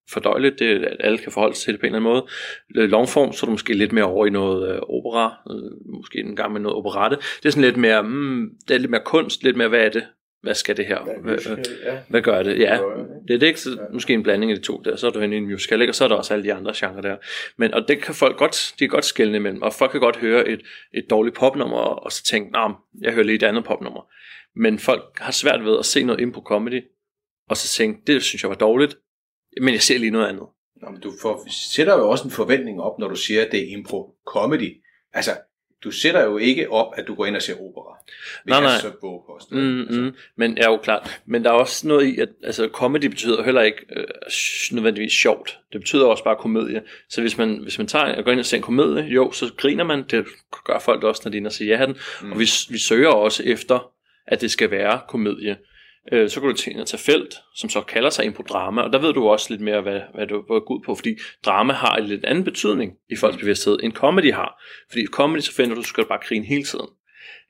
fordøjeligt, det er, at alle kan forholde sig til det på en eller anden måde. Longform, så er du måske lidt mere over i noget øh, opera, øh, måske en gang med noget operette. Det er sådan lidt mere, mm, det er lidt mere kunst, lidt mere, hvad er det? Hvad skal det her? Hvad, ja. hvad gør det? Ja, det, er det ikke, så måske en blanding af de to der. Så er du henne i en musical, ikke? og så er der også alle de andre genrer der. Men, og det kan folk godt, de kan godt skelne imellem, og folk kan godt høre et, et dårligt popnummer, og så tænke, nah, jeg hører lige et andet popnummer. Men folk har svært ved at se noget impro comedy, og så tænke, det synes jeg var dårligt, men jeg ser lige noget andet. Nå, men du får, sætter jo også en forventning op, når du siger, at det er impro comedy. Altså, du sætter jo ikke op, at du går ind og ser opera. Hvis Nej, nej. jeg så os. Mm, Altså, mm, men ja, jo klart. Men der er også noget i, at altså, comedy betyder heller ikke øh, nødvendigvis sjovt. Det betyder også bare komedie. Så hvis man, hvis man tager og går ind og ser en komedie, jo, så griner man. Det gør folk også, når de er inde og siger ja den. Mm. Og vi, vi søger også efter, at det skal være komedie. Øh, så kan du tænke at tage felt, som så kalder sig impodrama, og der ved du også lidt mere, hvad, hvad du går ud på, fordi drama har en lidt anden betydning i folks bevidsthed, end comedy har. Fordi i comedy, så finder du, du skal bare grine hele tiden.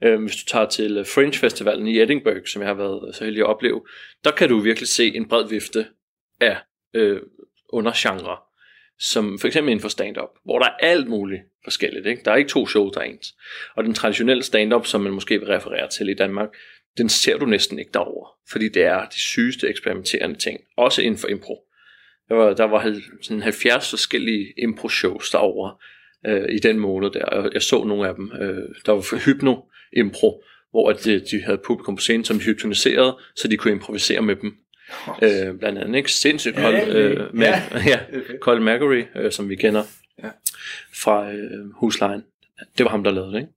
Øh, hvis du tager til Fringe Festivalen i Edinburgh, som jeg har været så heldig at opleve, der kan du virkelig se en bred vifte af øh, undergenre, som for eksempel inden for stand-up, hvor der er alt muligt forskelligt. Ikke? Der er ikke to shows, der er ens. Og den traditionelle stand-up, som man måske vil referere til i Danmark, den ser du næsten ikke derover, fordi det er de sygeste eksperimenterende ting, også inden for impro. Der var, der var sådan 70 forskellige impro-shows derovre øh, i den måned der, og jeg så nogle af dem. Øh, der var for hypno-impro, hvor at de, de havde publikum på scenen, som de hypnotiserede, så de kunne improvisere med dem. Øh, blandt andet, ikke? Sindssygt er øh, med, Ja. ja, fedt. Colin Magory, øh, som vi kender Ja. fra øh, Huslejen. Det var ham, der lavede det, ikke?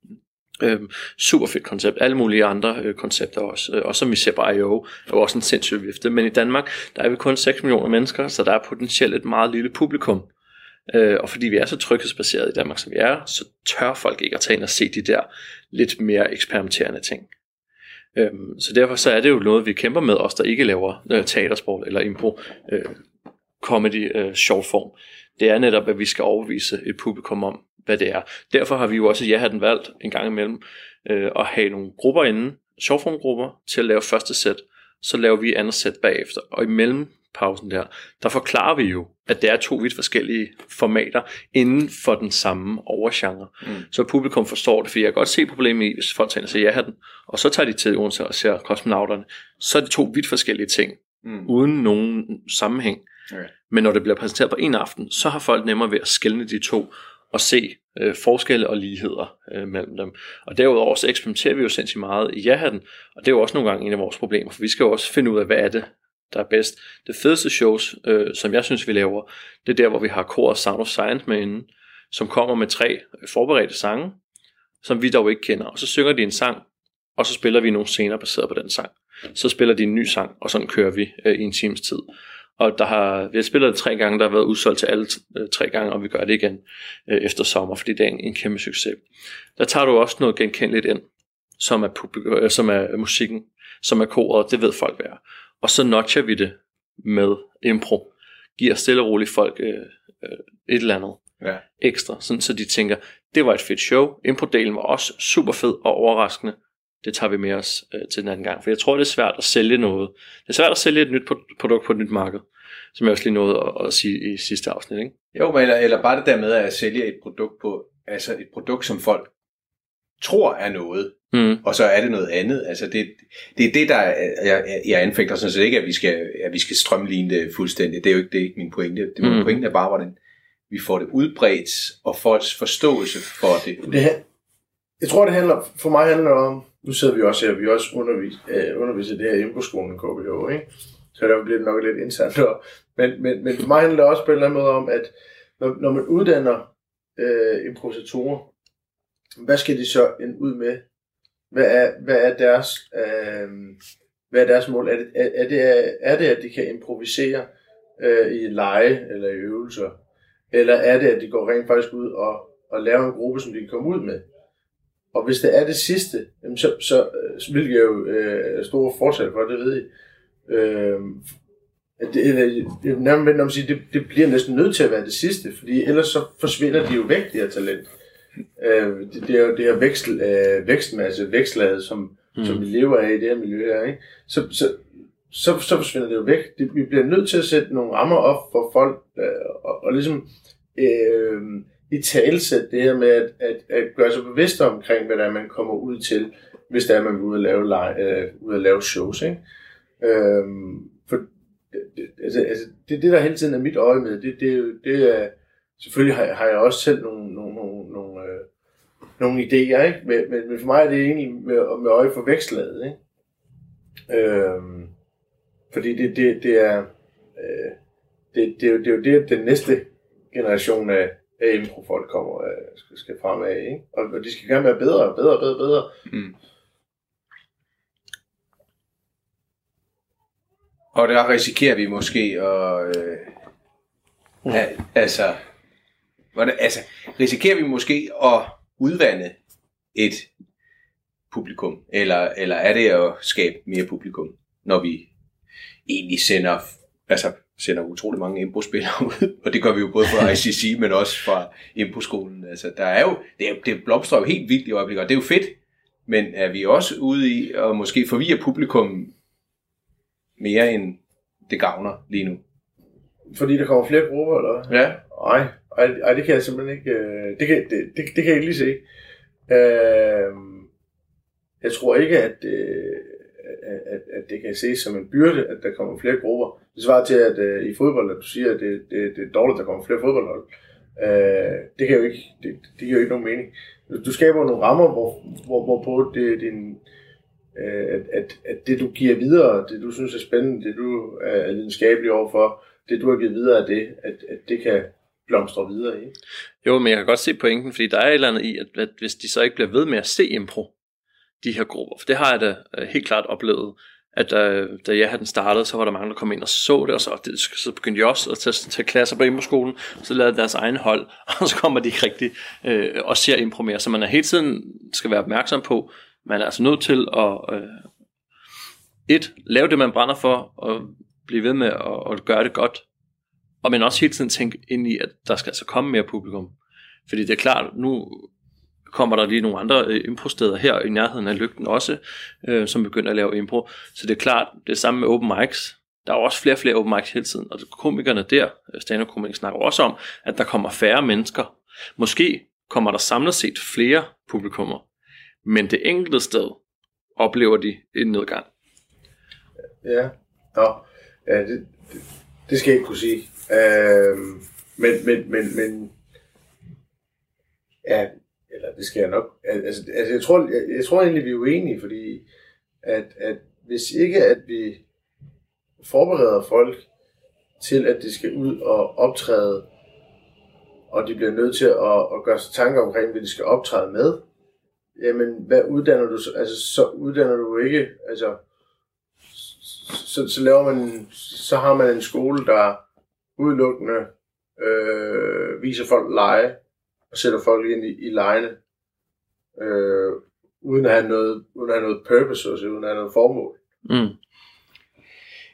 Øh, super fedt koncept. Alle mulige andre øh, koncepter også. Øh, som vi ser på I.O. er jo også en sindssyg vifte. Men i Danmark, der er vi kun 6 millioner mennesker, så der er potentielt et meget lille publikum. Øh, og fordi vi er så tryghedsbaseret i Danmark, som vi er, så tør folk ikke at tage ind og se de der lidt mere eksperimenterende ting. Øhm, så derfor så er det jo noget, vi kæmper med, os der ikke laver øh, teatersport eller impro, øh, comedy, øh, short form. Det er netop, at vi skal overbevise et publikum om, hvad det er. Derfor har vi jo også i Ja-hatten valgt en gang imellem øh, at have nogle grupper inde, shortform-grupper, til at lave første sæt. Så laver vi andet sæt bagefter. Og imellem pausen der, der forklarer vi jo, at det er to vidt forskellige formater inden for den samme overgenre. Mm. Så publikum forstår det, for jeg kan godt se problemet i, hvis folk tager sig ja den, og så tager de til Odense og ser kosmonauterne, så er det to vidt forskellige ting, mm. uden nogen sammenhæng. Okay. Men når det bliver præsenteret på en aften, så har folk nemmere ved at skelne de to, og se øh, forskelle og ligheder øh, mellem dem. Og derudover så eksperimenterer vi jo sindssygt meget i ja og det er jo også nogle gange en af vores problemer, for vi skal jo også finde ud af, hvad er det, der er bedst. Det fedeste shows, øh, som jeg synes, vi laver, det er der, hvor vi har Kor Sound of Science med inden, som kommer med tre forberedte sange, som vi dog ikke kender. Og så synger de en sang, og så spiller vi nogle scener baseret på den sang. Så spiller de en ny sang, og sådan kører vi øh, i en times tid. Og der har, vi har spillet det tre gange, der har været udsolgt til alle øh, tre gange, og vi gør det igen øh, efter sommer, fordi det er en, en kæmpe succes. Der tager du også noget genkendeligt ind, som er, publik- øh, som er musikken, som er koret, det ved folk hvad er. Og så notcher vi det med impro. Giver stille og roligt folk øh, øh, et eller andet ja. ekstra, sådan, så de tænker, det var et fedt show. Impro-delen var også super fed og overraskende. Det tager vi med os øh, til den anden gang. For jeg tror, det er svært at sælge noget. Det er svært at sælge et nyt produkt på et nyt marked, som jeg også lige nåede at, at sige i sidste afsnit. Ikke? Jo, men eller, eller bare det der med at sælge et produkt på, altså et produkt, som folk tror er noget, mm. og så er det noget andet. Altså det, det er det, der jeg, jeg anfægter sådan set ikke, at vi, skal, at vi skal strømligne det fuldstændigt. Det er jo ikke, det er ikke min pointe. Det, min mm. pointe er bare, hvordan vi får det udbredt, og folks forståelse for det. det jeg tror, det handler, for mig handler om, nu sidder vi også her, vi også undervis, øh, underviser det her på skolen KBH, ikke? så der bliver det nok lidt indsat. Men, men, men for mig handler det også på en eller anden måde om, at når, når man uddanner øh, improvisatorer, hvad skal de så ind ud med? Hvad er, hvad er deres, øh, hvad er deres mål? Er det, er, er, det, er det, at de kan improvisere øh, i lege eller i øvelser? Eller er det, at de går rent faktisk ud og, og laver en gruppe, som de kan komme ud med? Og hvis det er det sidste, så, så, så vil jeg jo øh, store forsæt for, det ved I. Øh, det, eller, nærmest sige, det, det bliver næsten nødt til at være det sidste, fordi ellers så forsvinder de jo væk, de her talent. Øh, det, det er jo det her væksel, øh, vækstmasse, vækstlaget, som, mm. som vi lever af i det her miljø her. Ikke? Så, så, så, så forsvinder det jo væk. Det, vi bliver nødt til at sætte nogle rammer op for folk, øh, og, og ligesom øh, i talsæt det her med at, at, at gøre sig bevidst omkring, hvad der er, man kommer ud til, hvis der er, man vil ud og lave, øh, ud og lave shows. Ikke? Øhm, for altså, altså, det, det, der hele tiden er mit øje med, det, det, det er, selvfølgelig har, har jeg også selv nogle, nogle, nogle, nogle, øh, nogle idéer, ikke? Men, men, men for mig er det egentlig med, med øje for vækstlaget, ikke? Øhm, fordi det, det, det er, øh, det, det, er jo, det er jo det, den næste generation af, af impro-folk kommer, øh, skal, skal fremad, ikke? Og, og de skal gerne være bedre, bedre, bedre, bedre. Mm. Og der risikerer vi måske at... Øh, mm. ja, altså, hvordan, altså, risikerer vi måske at udvande et publikum? Eller, eller er det at skabe mere publikum, når vi egentlig sender, altså, sender utrolig mange impospillere ud, og det gør vi jo både fra ICC, men også fra imposkolen. Altså, der er jo, det, det blomstrer jo helt vildt i øjeblikket, og det er jo fedt, men er vi også ude i at måske forvirre publikum mere end det gavner lige nu? Fordi der kommer flere grupper, eller Ja. Nej, ej, ej, det kan jeg simpelthen ikke, øh, det kan, det, det, det kan jeg ikke lige se. Øh, jeg tror ikke, at, øh, at, at det kan ses som en byrde, at der kommer flere grupper. Det svarer til, at uh, i fodbold, at du siger, at det, det, det er dårligt, at der kommer flere fodboldhold. Uh, det kan jo ikke, det, det giver jo ikke nogen mening. Du skaber nogle rammer, hvor, hvor, hvorpå det, din, uh, at, at, at det du giver videre, det du synes er spændende, det du er lidenskabelig overfor, det du har givet videre af det, at, at det kan blomstre videre i. Jo, men jeg kan godt se pointen, fordi der er et eller andet i, at, at hvis de så ikke bliver ved med at se impro, de her grupper. For det har jeg da øh, helt klart oplevet, at da, da jeg havde den startet, så var der mange, der kom ind og så det, og så, det, så begyndte de også at tage, tage klasser på improskolen, så lavede deres egen hold, og så kommer de ikke rigtig øh, og ser impro mere. Så man er hele tiden skal være opmærksom på, man er altså nødt til at øh, et, lave det, man brænder for, og blive ved med at, at gøre det godt, og men også hele tiden tænke ind i, at der skal altså komme mere publikum. Fordi det er klart, nu kommer der lige nogle andre øh, improsteder her i nærheden af lygten også, øh, som begynder at lave impro. Så det er klart, det er samme med open mics. Der er også flere og flere open mics hele tiden, og komikerne der, øh, stand up snakker også om, at der kommer færre mennesker. Måske kommer der samlet set flere publikummer, men det enkelte sted oplever de en nedgang. Ja, Nå. ja det, det, det skal jeg ikke kunne sige. Øh, men, men, men, men, ja, eller det skal jeg nok. Altså, altså jeg, tror, jeg, jeg tror egentlig, vi er uenige, fordi at, at hvis ikke at vi forbereder folk til, at de skal ud og optræde, og de bliver nødt til at, at gøre sig tanker omkring, hvad de skal optræde med, jamen, hvad uddanner du? Altså, så uddanner du ikke, altså, så, så laver man, så har man en skole, der udelukkende øh, viser folk lege, og sætter folk ind i, i lejene, øh, uden at have noget, uden at have noget purpose, også, uden at have noget formål. Mm.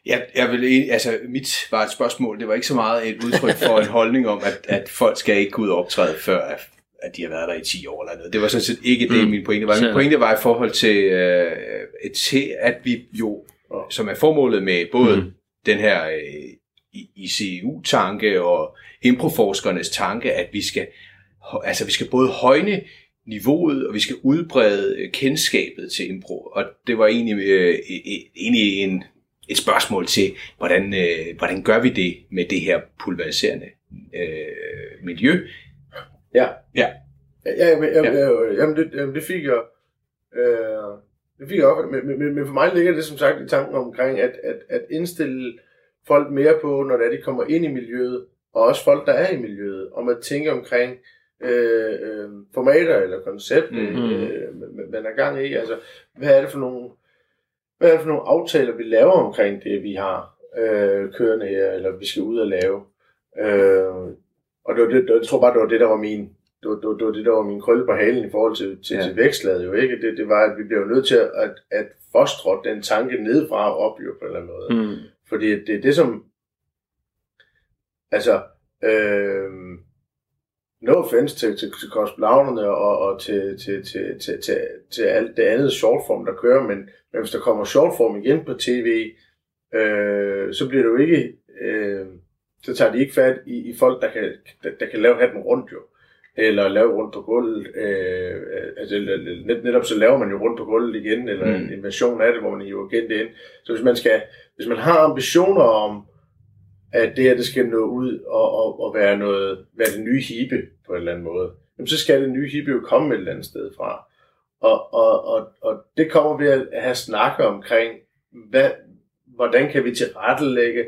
Ja, jeg vil, altså, mit var et spørgsmål. Det var ikke så meget et udtryk for en holdning om, at, at folk skal ikke gå ud og optræde, før at, at de har været der i 10 år eller noget. Det var sådan set ikke det, mm. min pointe var. Min pointe var i forhold til, øh, til at vi jo, som er formålet med både mm. den her øh, ICU-tanke og improforskernes tanke, at vi skal, altså, vi skal både højne niveauet, og vi skal udbrede kendskabet til impro. Og det var egentlig, øh, egentlig en, et spørgsmål til, hvordan, øh, hvordan gør vi det med det her pulveriserende øh, miljø? Ja. Ja. Ja, jamen, jamen, ja. jamen, det, jamen det fik jeg, øh, det fik jeg op, men, men, men for mig ligger det som sagt i tanken omkring, at, at, at indstille folk mere på, når det er, de kommer ind i miljøet, og også folk, der er i miljøet, om at tænke omkring, øh, øh, formater eller koncept, mm-hmm. øh, man er gang i. Altså, hvad er det for nogle, hvad er det for nogle aftaler, vi laver omkring det, vi har øh, kørende her, eller vi skal ud og lave. Øh, og det, var det, jeg tror bare, det var det, der var min, det var, det var, det var det, der var min krølle på halen i forhold til, til, ja. til vækstlaget jo ikke. Det, det var, at vi blev nødt til at, at fostre den tanke nedfra og op jo på en eller anden måde. Mm. Fordi det er det, som, altså, øh, no offense til, til, til kosmonauterne og, og til, til, til, til, til, til alt det andet shortform, der kører, men, men hvis der kommer shortform igen på tv, øh, så bliver det jo ikke, øh, så tager de ikke fat i, i folk, der kan, der, der kan lave hatten rundt jo eller lave rundt på gulvet. Øh, altså, net, netop så laver man jo rundt på gulvet igen, eller mm. en version af det, hvor man jo igen det ind. Så hvis man, skal, hvis man har ambitioner om, at det her det skal nå ud og, og, og være, noget, være det nye hippe på en eller anden måde, jamen, så skal det nye hippe jo komme et eller andet sted fra. Og, og, og, og det kommer vi at have snakke omkring, hvad, hvordan kan vi tilrettelægge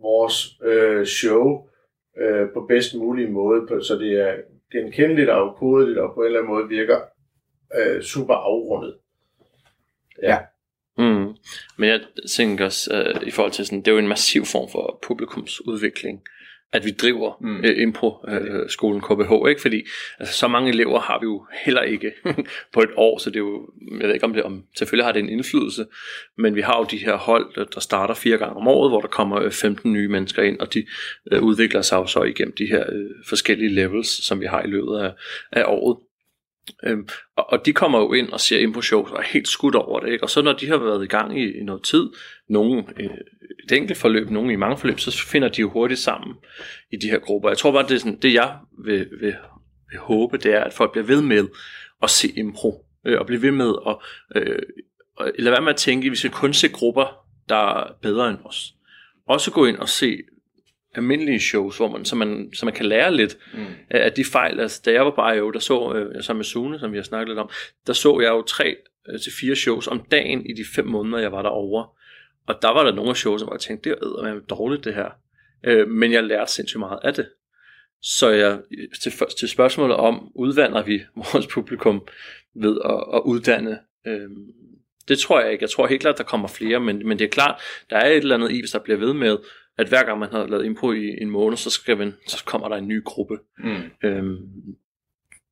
vores øh, show øh, på bedst mulig måde, på, så det er genkendeligt og kodeligt og på en eller anden måde virker øh, super afrundet. Ja. ja. Mm. Men jeg tænker også, uh, i forhold til sådan, det er jo en massiv form for publikumsudvikling, at vi driver mm. uh, impro-skolen uh, KBH, ikke? Fordi altså, så mange elever har vi jo heller ikke på et år, så det er jo, jeg ved ikke om det om, selvfølgelig har det en indflydelse, men vi har jo de her hold, der starter fire gange om året, hvor der kommer 15 nye mennesker ind, og de uh, udvikler sig jo så igennem de her uh, forskellige levels, som vi har i løbet af, af året. Øhm, og, og de kommer jo ind og ser impro-shows og er helt skudt over det. Ikke? Og så når de har været i gang i, i noget tid, nogen øh, et enkelt forløb, nogen i mange forløb, så finder de jo hurtigt sammen i de her grupper. Jeg tror bare, det, er sådan, det jeg vil, vil, vil håbe, det er, at folk bliver ved med at se impro, øh, og blive ved med at, øh, lad være med at tænke, at vi skal kun se grupper, der er bedre end os. Også gå ind og se almindelige shows, hvor man, så, man, så man kan lære lidt mm. af de fejl. Altså, da jeg var bare jo, der så, øh, sammen med Sune, som vi har snakket lidt om, der så jeg jo tre øh, til fire shows om dagen i de fem måneder, jeg var derovre. Og der var der nogle af shows, hvor jeg tænkte, det er dårligt det her. Øh, men jeg lærte sindssygt meget af det. Så jeg, til, til spørgsmålet om, udvander vi vores publikum ved at, at uddanne øh, det tror jeg ikke. Jeg tror helt klart, der kommer flere, men, men det er klart, der er et eller andet i, hvis der bliver ved med at hver gang man har lavet impro i en måned, så, skal man, så kommer der en ny gruppe. Mm. Øhm,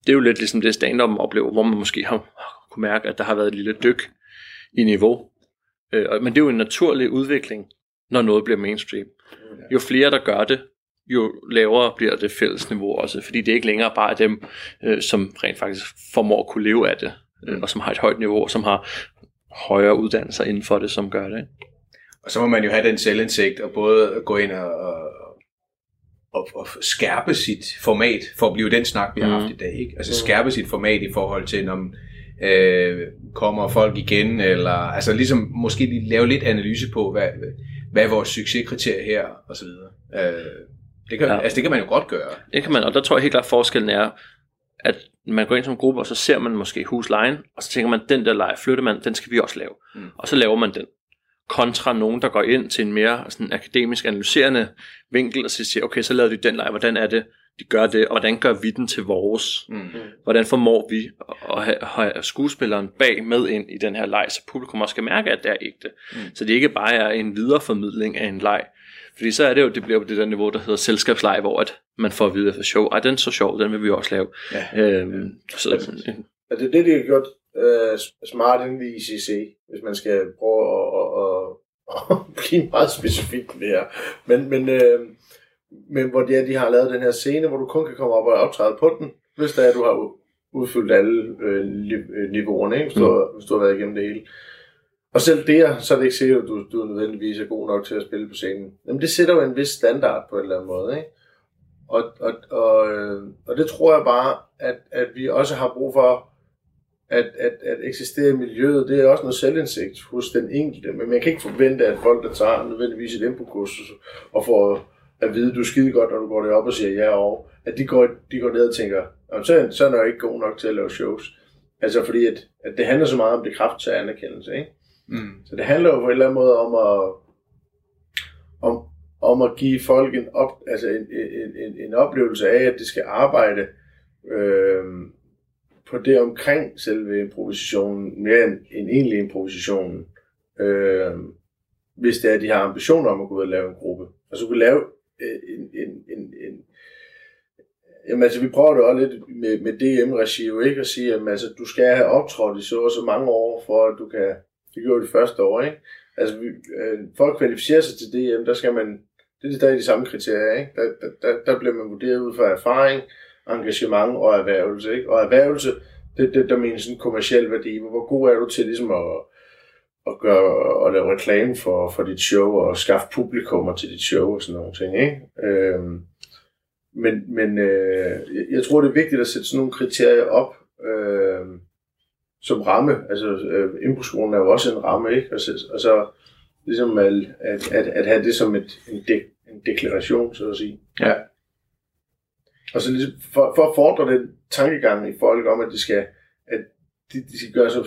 det er jo lidt ligesom det stand-up oplever, hvor man måske har kunne mærke, at der har været et lille dyk i niveau. Øh, men det er jo en naturlig udvikling, når noget bliver mainstream. Jo flere, der gør det, jo lavere bliver det fælles niveau også, fordi det er ikke længere bare dem, øh, som rent faktisk formår at kunne leve af det, øh, og som har et højt niveau, og som har højere uddannelser inden for det, som gør det. Og så må man jo have den selvindsigt og både gå ind og, og, og, og skærpe sit format, for at blive den snak, vi har haft i dag. Ikke? Altså skærpe sit format i forhold til, når øh, kommer folk igen, eller altså ligesom måske lige lave lidt analyse på, hvad, hvad er vores succeskriterier her, og så videre. Øh, det kan, ja. altså, det kan man jo godt gøre. Det kan man, og der tror jeg helt klart, forskellen er, at man går ind som gruppe, og så ser man måske huslejen, og så tænker man, den der leje flyttemand, den skal vi også lave. Mm. Og så laver man den. Kontra nogen, der går ind til en mere sådan, akademisk analyserende vinkel, og så siger, okay, så laver de den leje, hvordan er det, de gør det, og hvordan gør vi den til vores? Mm. Hvordan formår vi at have, have skuespilleren bag med ind i den her leg, så publikum også skal mærke, at det er ægte. Mm. Så det ikke bare er en videreformidling af en leg. Fordi så er det jo, det bliver på det der niveau, der hedder selskabsleg, hvor at man får at vide efter show, ej, den er så sjov, den vil vi også lave. Ja. Øhm, så, er det det, de har gjort uh, smart inden i ICC, hvis man skal prøve at, at, at, at blive meget specifik med her. Men, men, øh, men hvor de, er, de har lavet den her scene, hvor du kun kan komme op og optræde på den, hvis der er, du har udfyldt alle øh, niveauerne, ikke? Hvis, du, mm. hvis du har været igennem det hele. Og selv der, så er det ikke sikkert, at du, du er nødvendigvis er god nok til at spille på scenen. Jamen det sætter jo en vis standard på en eller anden måde. Ikke? Og, og, og, øh, og det tror jeg bare, at, at vi også har brug for, at, at, at eksistere i miljøet, det er også noget selvindsigt hos den enkelte. Men man kan ikke forvente, at folk, der tager nødvendigvis et infokursus og får at vide, at du er skide godt, når du går derop og siger ja og, at de går, de går ned og tænker, så, så er jeg ikke god nok til at lave shows. Altså fordi, at, at det handler så meget om det kraft til anerkendelse. Ikke? Mm. Så det handler jo på en eller anden måde om at, om, om at give folk en, op, altså en, en, en, en oplevelse af, at det skal arbejde øh, på det omkring selve improvisationen, mere end en egentlig improvisationen, øh, hvis det er, at de har ambitioner om at gå ud og lave en gruppe. Altså kunne lave øh, en, en, en, en Jamen altså, vi prøver det også lidt med, med DM-regi, jo ikke at sige, at altså, du skal have optrådt i så og så mange år, for at du kan det gjorde det første år, ikke? Altså, vi, øh, for at kvalificere sig til DM, der skal man, det er stadig de samme kriterier, ikke? Der, der, der, der bliver man vurderet ud fra erfaring, engagement og erhvervelse, ikke? Og erhvervelse, det, det der mener sådan kommersiel værdi. Hvor god er du til ligesom at, at gøre, at lave reklame for, for dit show og skaffe publikummer til dit show og sådan nogle ting, ikke? Øhm, men men øh, jeg tror, det er vigtigt at sætte sådan nogle kriterier op, øh, som ramme. Altså, øh, indbrugsskolen er jo også en ramme, ikke? Og så, og så ligesom at, at, at, at have det som et, en, de, en deklaration, så at sige. Ja. Og så ligesom for, for at fordre den tankegang i folk om, at de skal, at de, de skal gøre sig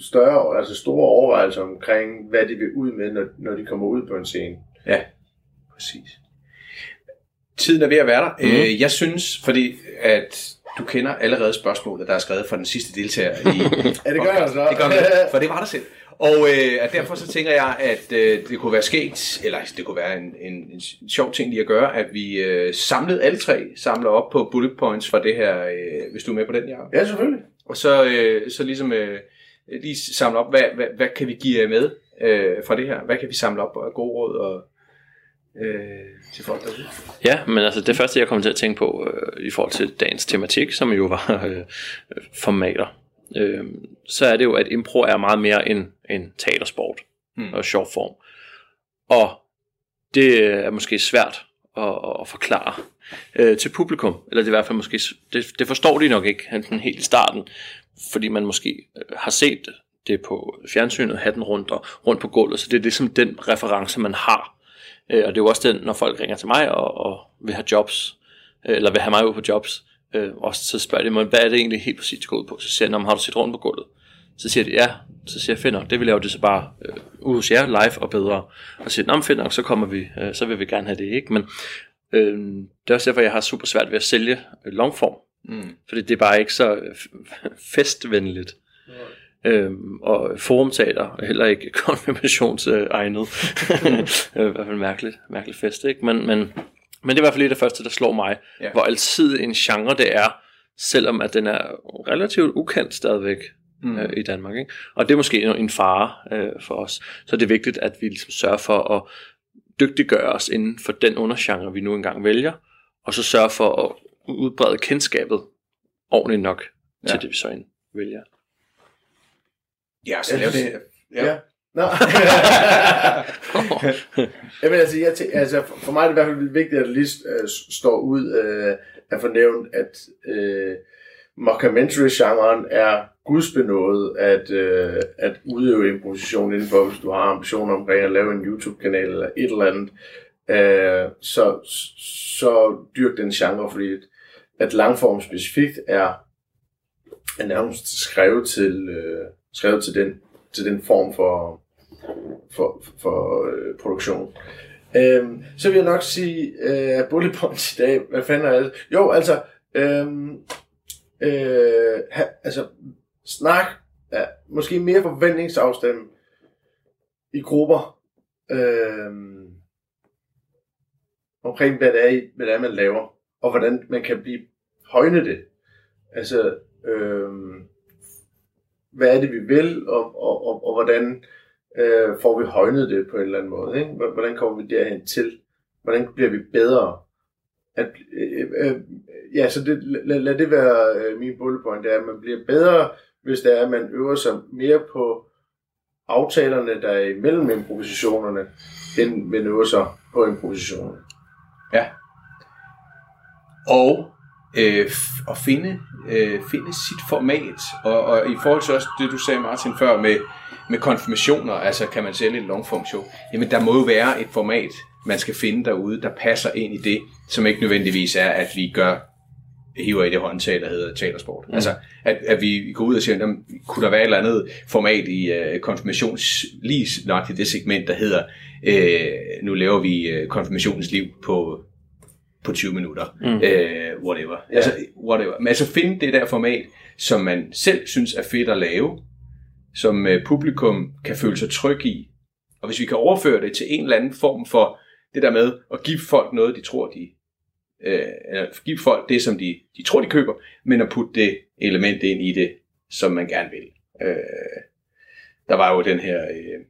større, altså store overvejelser omkring, hvad de vil ud med, når, når de kommer ud på en scene. Ja, præcis. Tiden er ved at være der. Mm. Øh, jeg synes, fordi at du kender allerede spørgsmålet, der er skrevet fra den sidste deltager i Ja, det gør jeg så. Det gør jeg, for det var der selv. Og øh, at derfor så tænker jeg, at øh, det kunne være sket, eller det kunne være en, en, en sjov ting lige at gøre, at vi øh, samlede alle tre, samler op på bullet points fra det her, øh, hvis du er med på den, Jacob. Ja, selvfølgelig. Og så, øh, så ligesom øh, lige samle op, hvad, hvad, hvad kan vi give jer med øh, fra det her? Hvad kan vi samle op af gode råd og øh, til folk derude. Ja, men altså det første jeg kom til at tænke på øh, i forhold til dagens tematik, som jo var øh, formater, øh, så er det jo, at impro er meget mere end en teatersport hmm. og sjov form. Og det er måske svært at, at forklare øh, til publikum, eller det er i hvert fald måske, det, det forstår de nok ikke helt i starten, fordi man måske øh, har set det på fjernsynet, hatten rundt og rundt på gulvet, så det er ligesom den reference, man har Øh, og det er jo også den, når folk ringer til mig og, og vil have jobs, øh, eller vil have mig ud på jobs, øh, og så spørger de mig, hvad er det egentlig helt præcis, det går ud på? Så siger jeg, har du set rundt på gulvet? Så siger de, ja. Så siger jeg, fedt nok, det vil lave det så bare øh, ud hos jer, live og bedre. Og så siger fedt nok, så kommer vi, øh, så vil vi gerne have det, ikke? Men øh, det er også derfor, jeg har super svært ved at sælge øh, longform. Mm. Fordi det er bare ikke så øh, festvenligt. Øhm, og forumteater er heller ikke konfirmationsegnet. I hvert fald mærkeligt, mærkeligt fest, ikke? Men, men, men det er i hvert fald det første, der slår mig, ja. hvor altid en genre det er, selvom at den er relativt ukendt stadigvæk mm. øh, i Danmark. Ikke? Og det er måske en, en fare øh, for os. Så det er vigtigt, at vi ligesom sørger for at dygtiggøre os inden for den undergenre, vi nu engang vælger, og så sørge for at udbrede kendskabet ordentligt nok ja. til det, vi så vælger. Ja, så lave det. Ja. ja. Nå. Jamen, altså, jeg tæ- altså, for mig er det i hvert fald vigtigt, at det lige uh, står ud uh, at fornævne, at uh, mockumentary-genren er gudsbenået at, uh, at udøve improvisation indenfor, hvis du har ambitioner omkring at lave en YouTube-kanal eller et eller andet. Uh, så, så dyrk den genre, fordi at, at langform specifikt er, er nærmest skrevet til, uh, skrevet til den til den form for, for, for øh, produktion. Øhm, så vil jeg nok sige, øh, bullet points i dag, hvad fanden er det? Jo, altså, øhm, øh, ha, altså, snak, ja, måske mere forventningsafstemme i grupper, øhm, omkring hvad det, er, hvad det er, man laver, og hvordan man kan blive højne det. Altså, øhm, hvad er det, vi vil, og, og, og, og hvordan øh, Øh, får vi højnet det på en eller anden måde. Ikke? Hvordan kommer vi derhen til? Hvordan bliver vi bedre? At, øh, øh, øh ja, så det, lad, lad det være øh, min bullet point, det er, at man bliver bedre, hvis det er, at man øver sig mere på aftalerne, der er imellem improvisationerne, end man øver sig på improvisationerne. Ja. Og øh, f- at finde, øh, finde sit format. Og, og i forhold til også det, du sagde, Martin, før med, med konfirmationer, altså kan man sælge et longform show, jamen der må jo være et format, man skal finde derude, der passer ind i det, som ikke nødvendigvis er, at vi gør hiver i det håndtag, der hedder teatersport. Mm. Altså, at, at vi går ud og siger, jamen, kunne der være et eller andet format i uh, konfirmations, lige nok i det segment, der hedder, uh, nu laver vi uh, konfirmationens liv på på 20 minutter. Mm. Uh, whatever. Ja. Altså, whatever. Men altså finde det der format, som man selv synes er fedt at lave, som uh, publikum kan føle sig tryg i. Og hvis vi kan overføre det til en eller anden form for det der med at give folk noget, de tror, de øh, eller give folk det, som de, de tror, de køber, men at putte det element ind i det, som man gerne vil. Øh, der var jo den her, øh,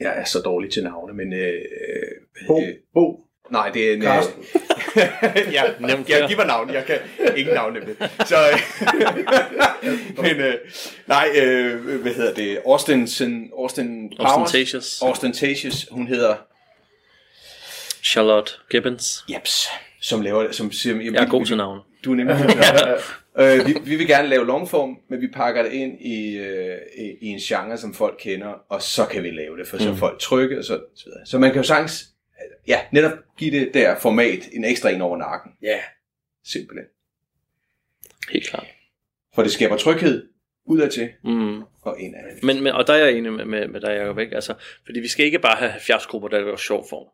jeg er så dårlig til navne, men... Øh, Bo, øh, Bo, nej, det er en... Carsten. ja, Nemt, jeg giver navn, jeg kan ikke navne det. Så, men, øh, nej, øh, hvad hedder det? Austin, Austin Powers. Ostentatious. Ostentatious, hun hedder Charlotte Gibbons. Jeps, som laver, som siger, jamen, Jeg er god til navn. Du er nemlig navn. øh, vi, vi vil gerne lave longform, men vi pakker det ind i, øh, i, en genre, som folk kender, og så kan vi lave det, for så er folk trygge, og så, så videre. Så man kan jo sagtens, ja, netop give det der format en ekstra en over nakken. Ja. Simpelthen. Helt klart. For det skaber tryghed udadtil Mm. og indad. Men, men, og der er jeg enig med, med, med dig, Jacob, ikke? Altså, fordi vi skal ikke bare have 70 grupper, der laver sjov form.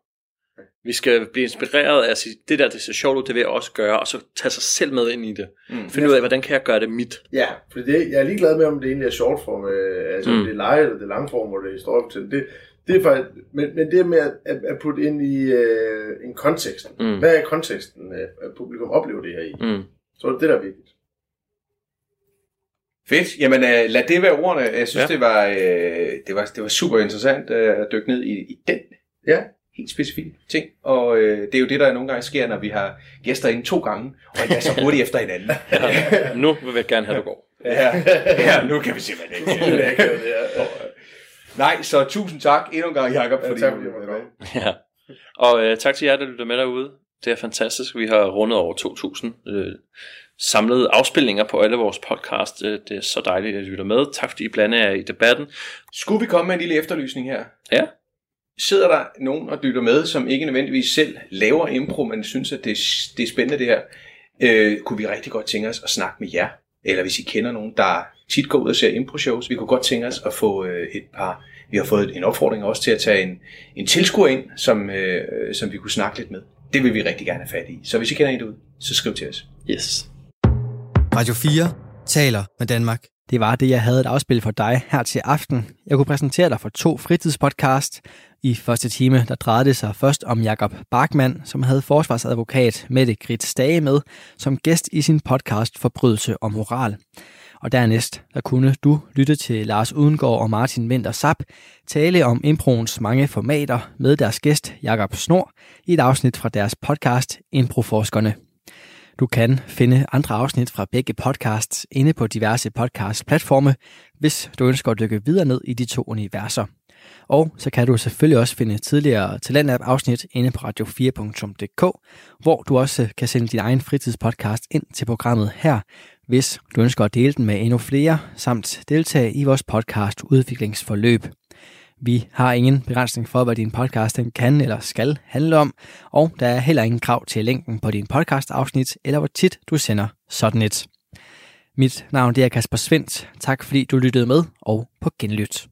Vi skal blive inspireret af at sige, det der, det ser sjovt ud, det vil jeg også gøre, og så tage sig selv med ind i det. Mm. Finde ud af, hvordan kan jeg gøre det mit? Ja, for det, jeg er ligeglad med, om det egentlig er short form, øh, altså mm. Om det er live eller det er lang form, hvor det er historiefortælling. Det, det er faktisk, men, men det med at, at, putte ind i øh, en kontekst. Mm. Hvad er konteksten, øh, at publikum oplever det her i? Mm. Så er det det, der er vigtigt. Fedt. Jamen øh, lad det være ordene. Jeg synes, ja. Ja. det, var, øh, det, var, det var super interessant øh, at dykke ned i, i den Ja. helt specifikke ting. Og øh, det er jo det, der nogle gange sker, når vi har gæster inde to gange, og endda så hurtigt efter hinanden. Ja. Nu vil jeg gerne have, at du går. ja, ja, nu kan vi simpelthen ikke. Det er ikke det her. Nej, så tusind tak endnu en gang, Jacob, Ja, fordi tak, du var med. Ja. Og øh, tak til jer, der lytter med derude. Det er fantastisk. Vi har rundet over 2.000 øh, samlede afspilninger på alle vores podcast. Øh, det er så dejligt, at I lytter med. Tak fordi I blander jer i debatten. Skulle vi komme med en lille efterlysning her? Ja. Sidder der nogen og lytter med, som ikke nødvendigvis selv laver impro, men synes, at det, er- det er spændende det her, øh, kunne vi rigtig godt tænke os at snakke med jer. Eller hvis I kender nogen, der tit går ud og ser impro-shows, vi kunne godt tænke os at få øh, et par... Vi har fået en opfordring også til at tage en, en tilskuer ind, som, øh, som vi kunne snakke lidt med. Det vil vi rigtig gerne have fat i. Så hvis I kender en derude, så skriv til os. Yes. Radio 4 taler med Danmark. Det var det, jeg havde et afspil for dig her til aften. Jeg kunne præsentere dig for to fritidspodcast. I første time, der drejede det sig først om Jakob Bachmann, som havde forsvarsadvokat Mette Grit Stage med, som gæst i sin podcast Forbrydelse og Moral. Og dernæst, der kunne du lytte til Lars Udengård og Martin Winter Sap tale om improens mange formater med deres gæst Jakob Snor i et afsnit fra deres podcast Improforskerne. Du kan finde andre afsnit fra begge podcasts inde på diverse podcast-platforme, hvis du ønsker at dykke videre ned i de to universer. Og så kan du selvfølgelig også finde tidligere Talentlab-afsnit inde på radio4.dk, hvor du også kan sende din egen fritidspodcast ind til programmet her, hvis du ønsker at dele den med endnu flere, samt deltage i vores podcast udviklingsforløb. Vi har ingen begrænsning for, hvad din podcast den kan eller skal handle om, og der er heller ingen krav til længden på din podcast-afsnit, eller hvor tit du sender sådan et. Mit navn det er Kasper Svendt. Tak fordi du lyttede med, og på genlyt.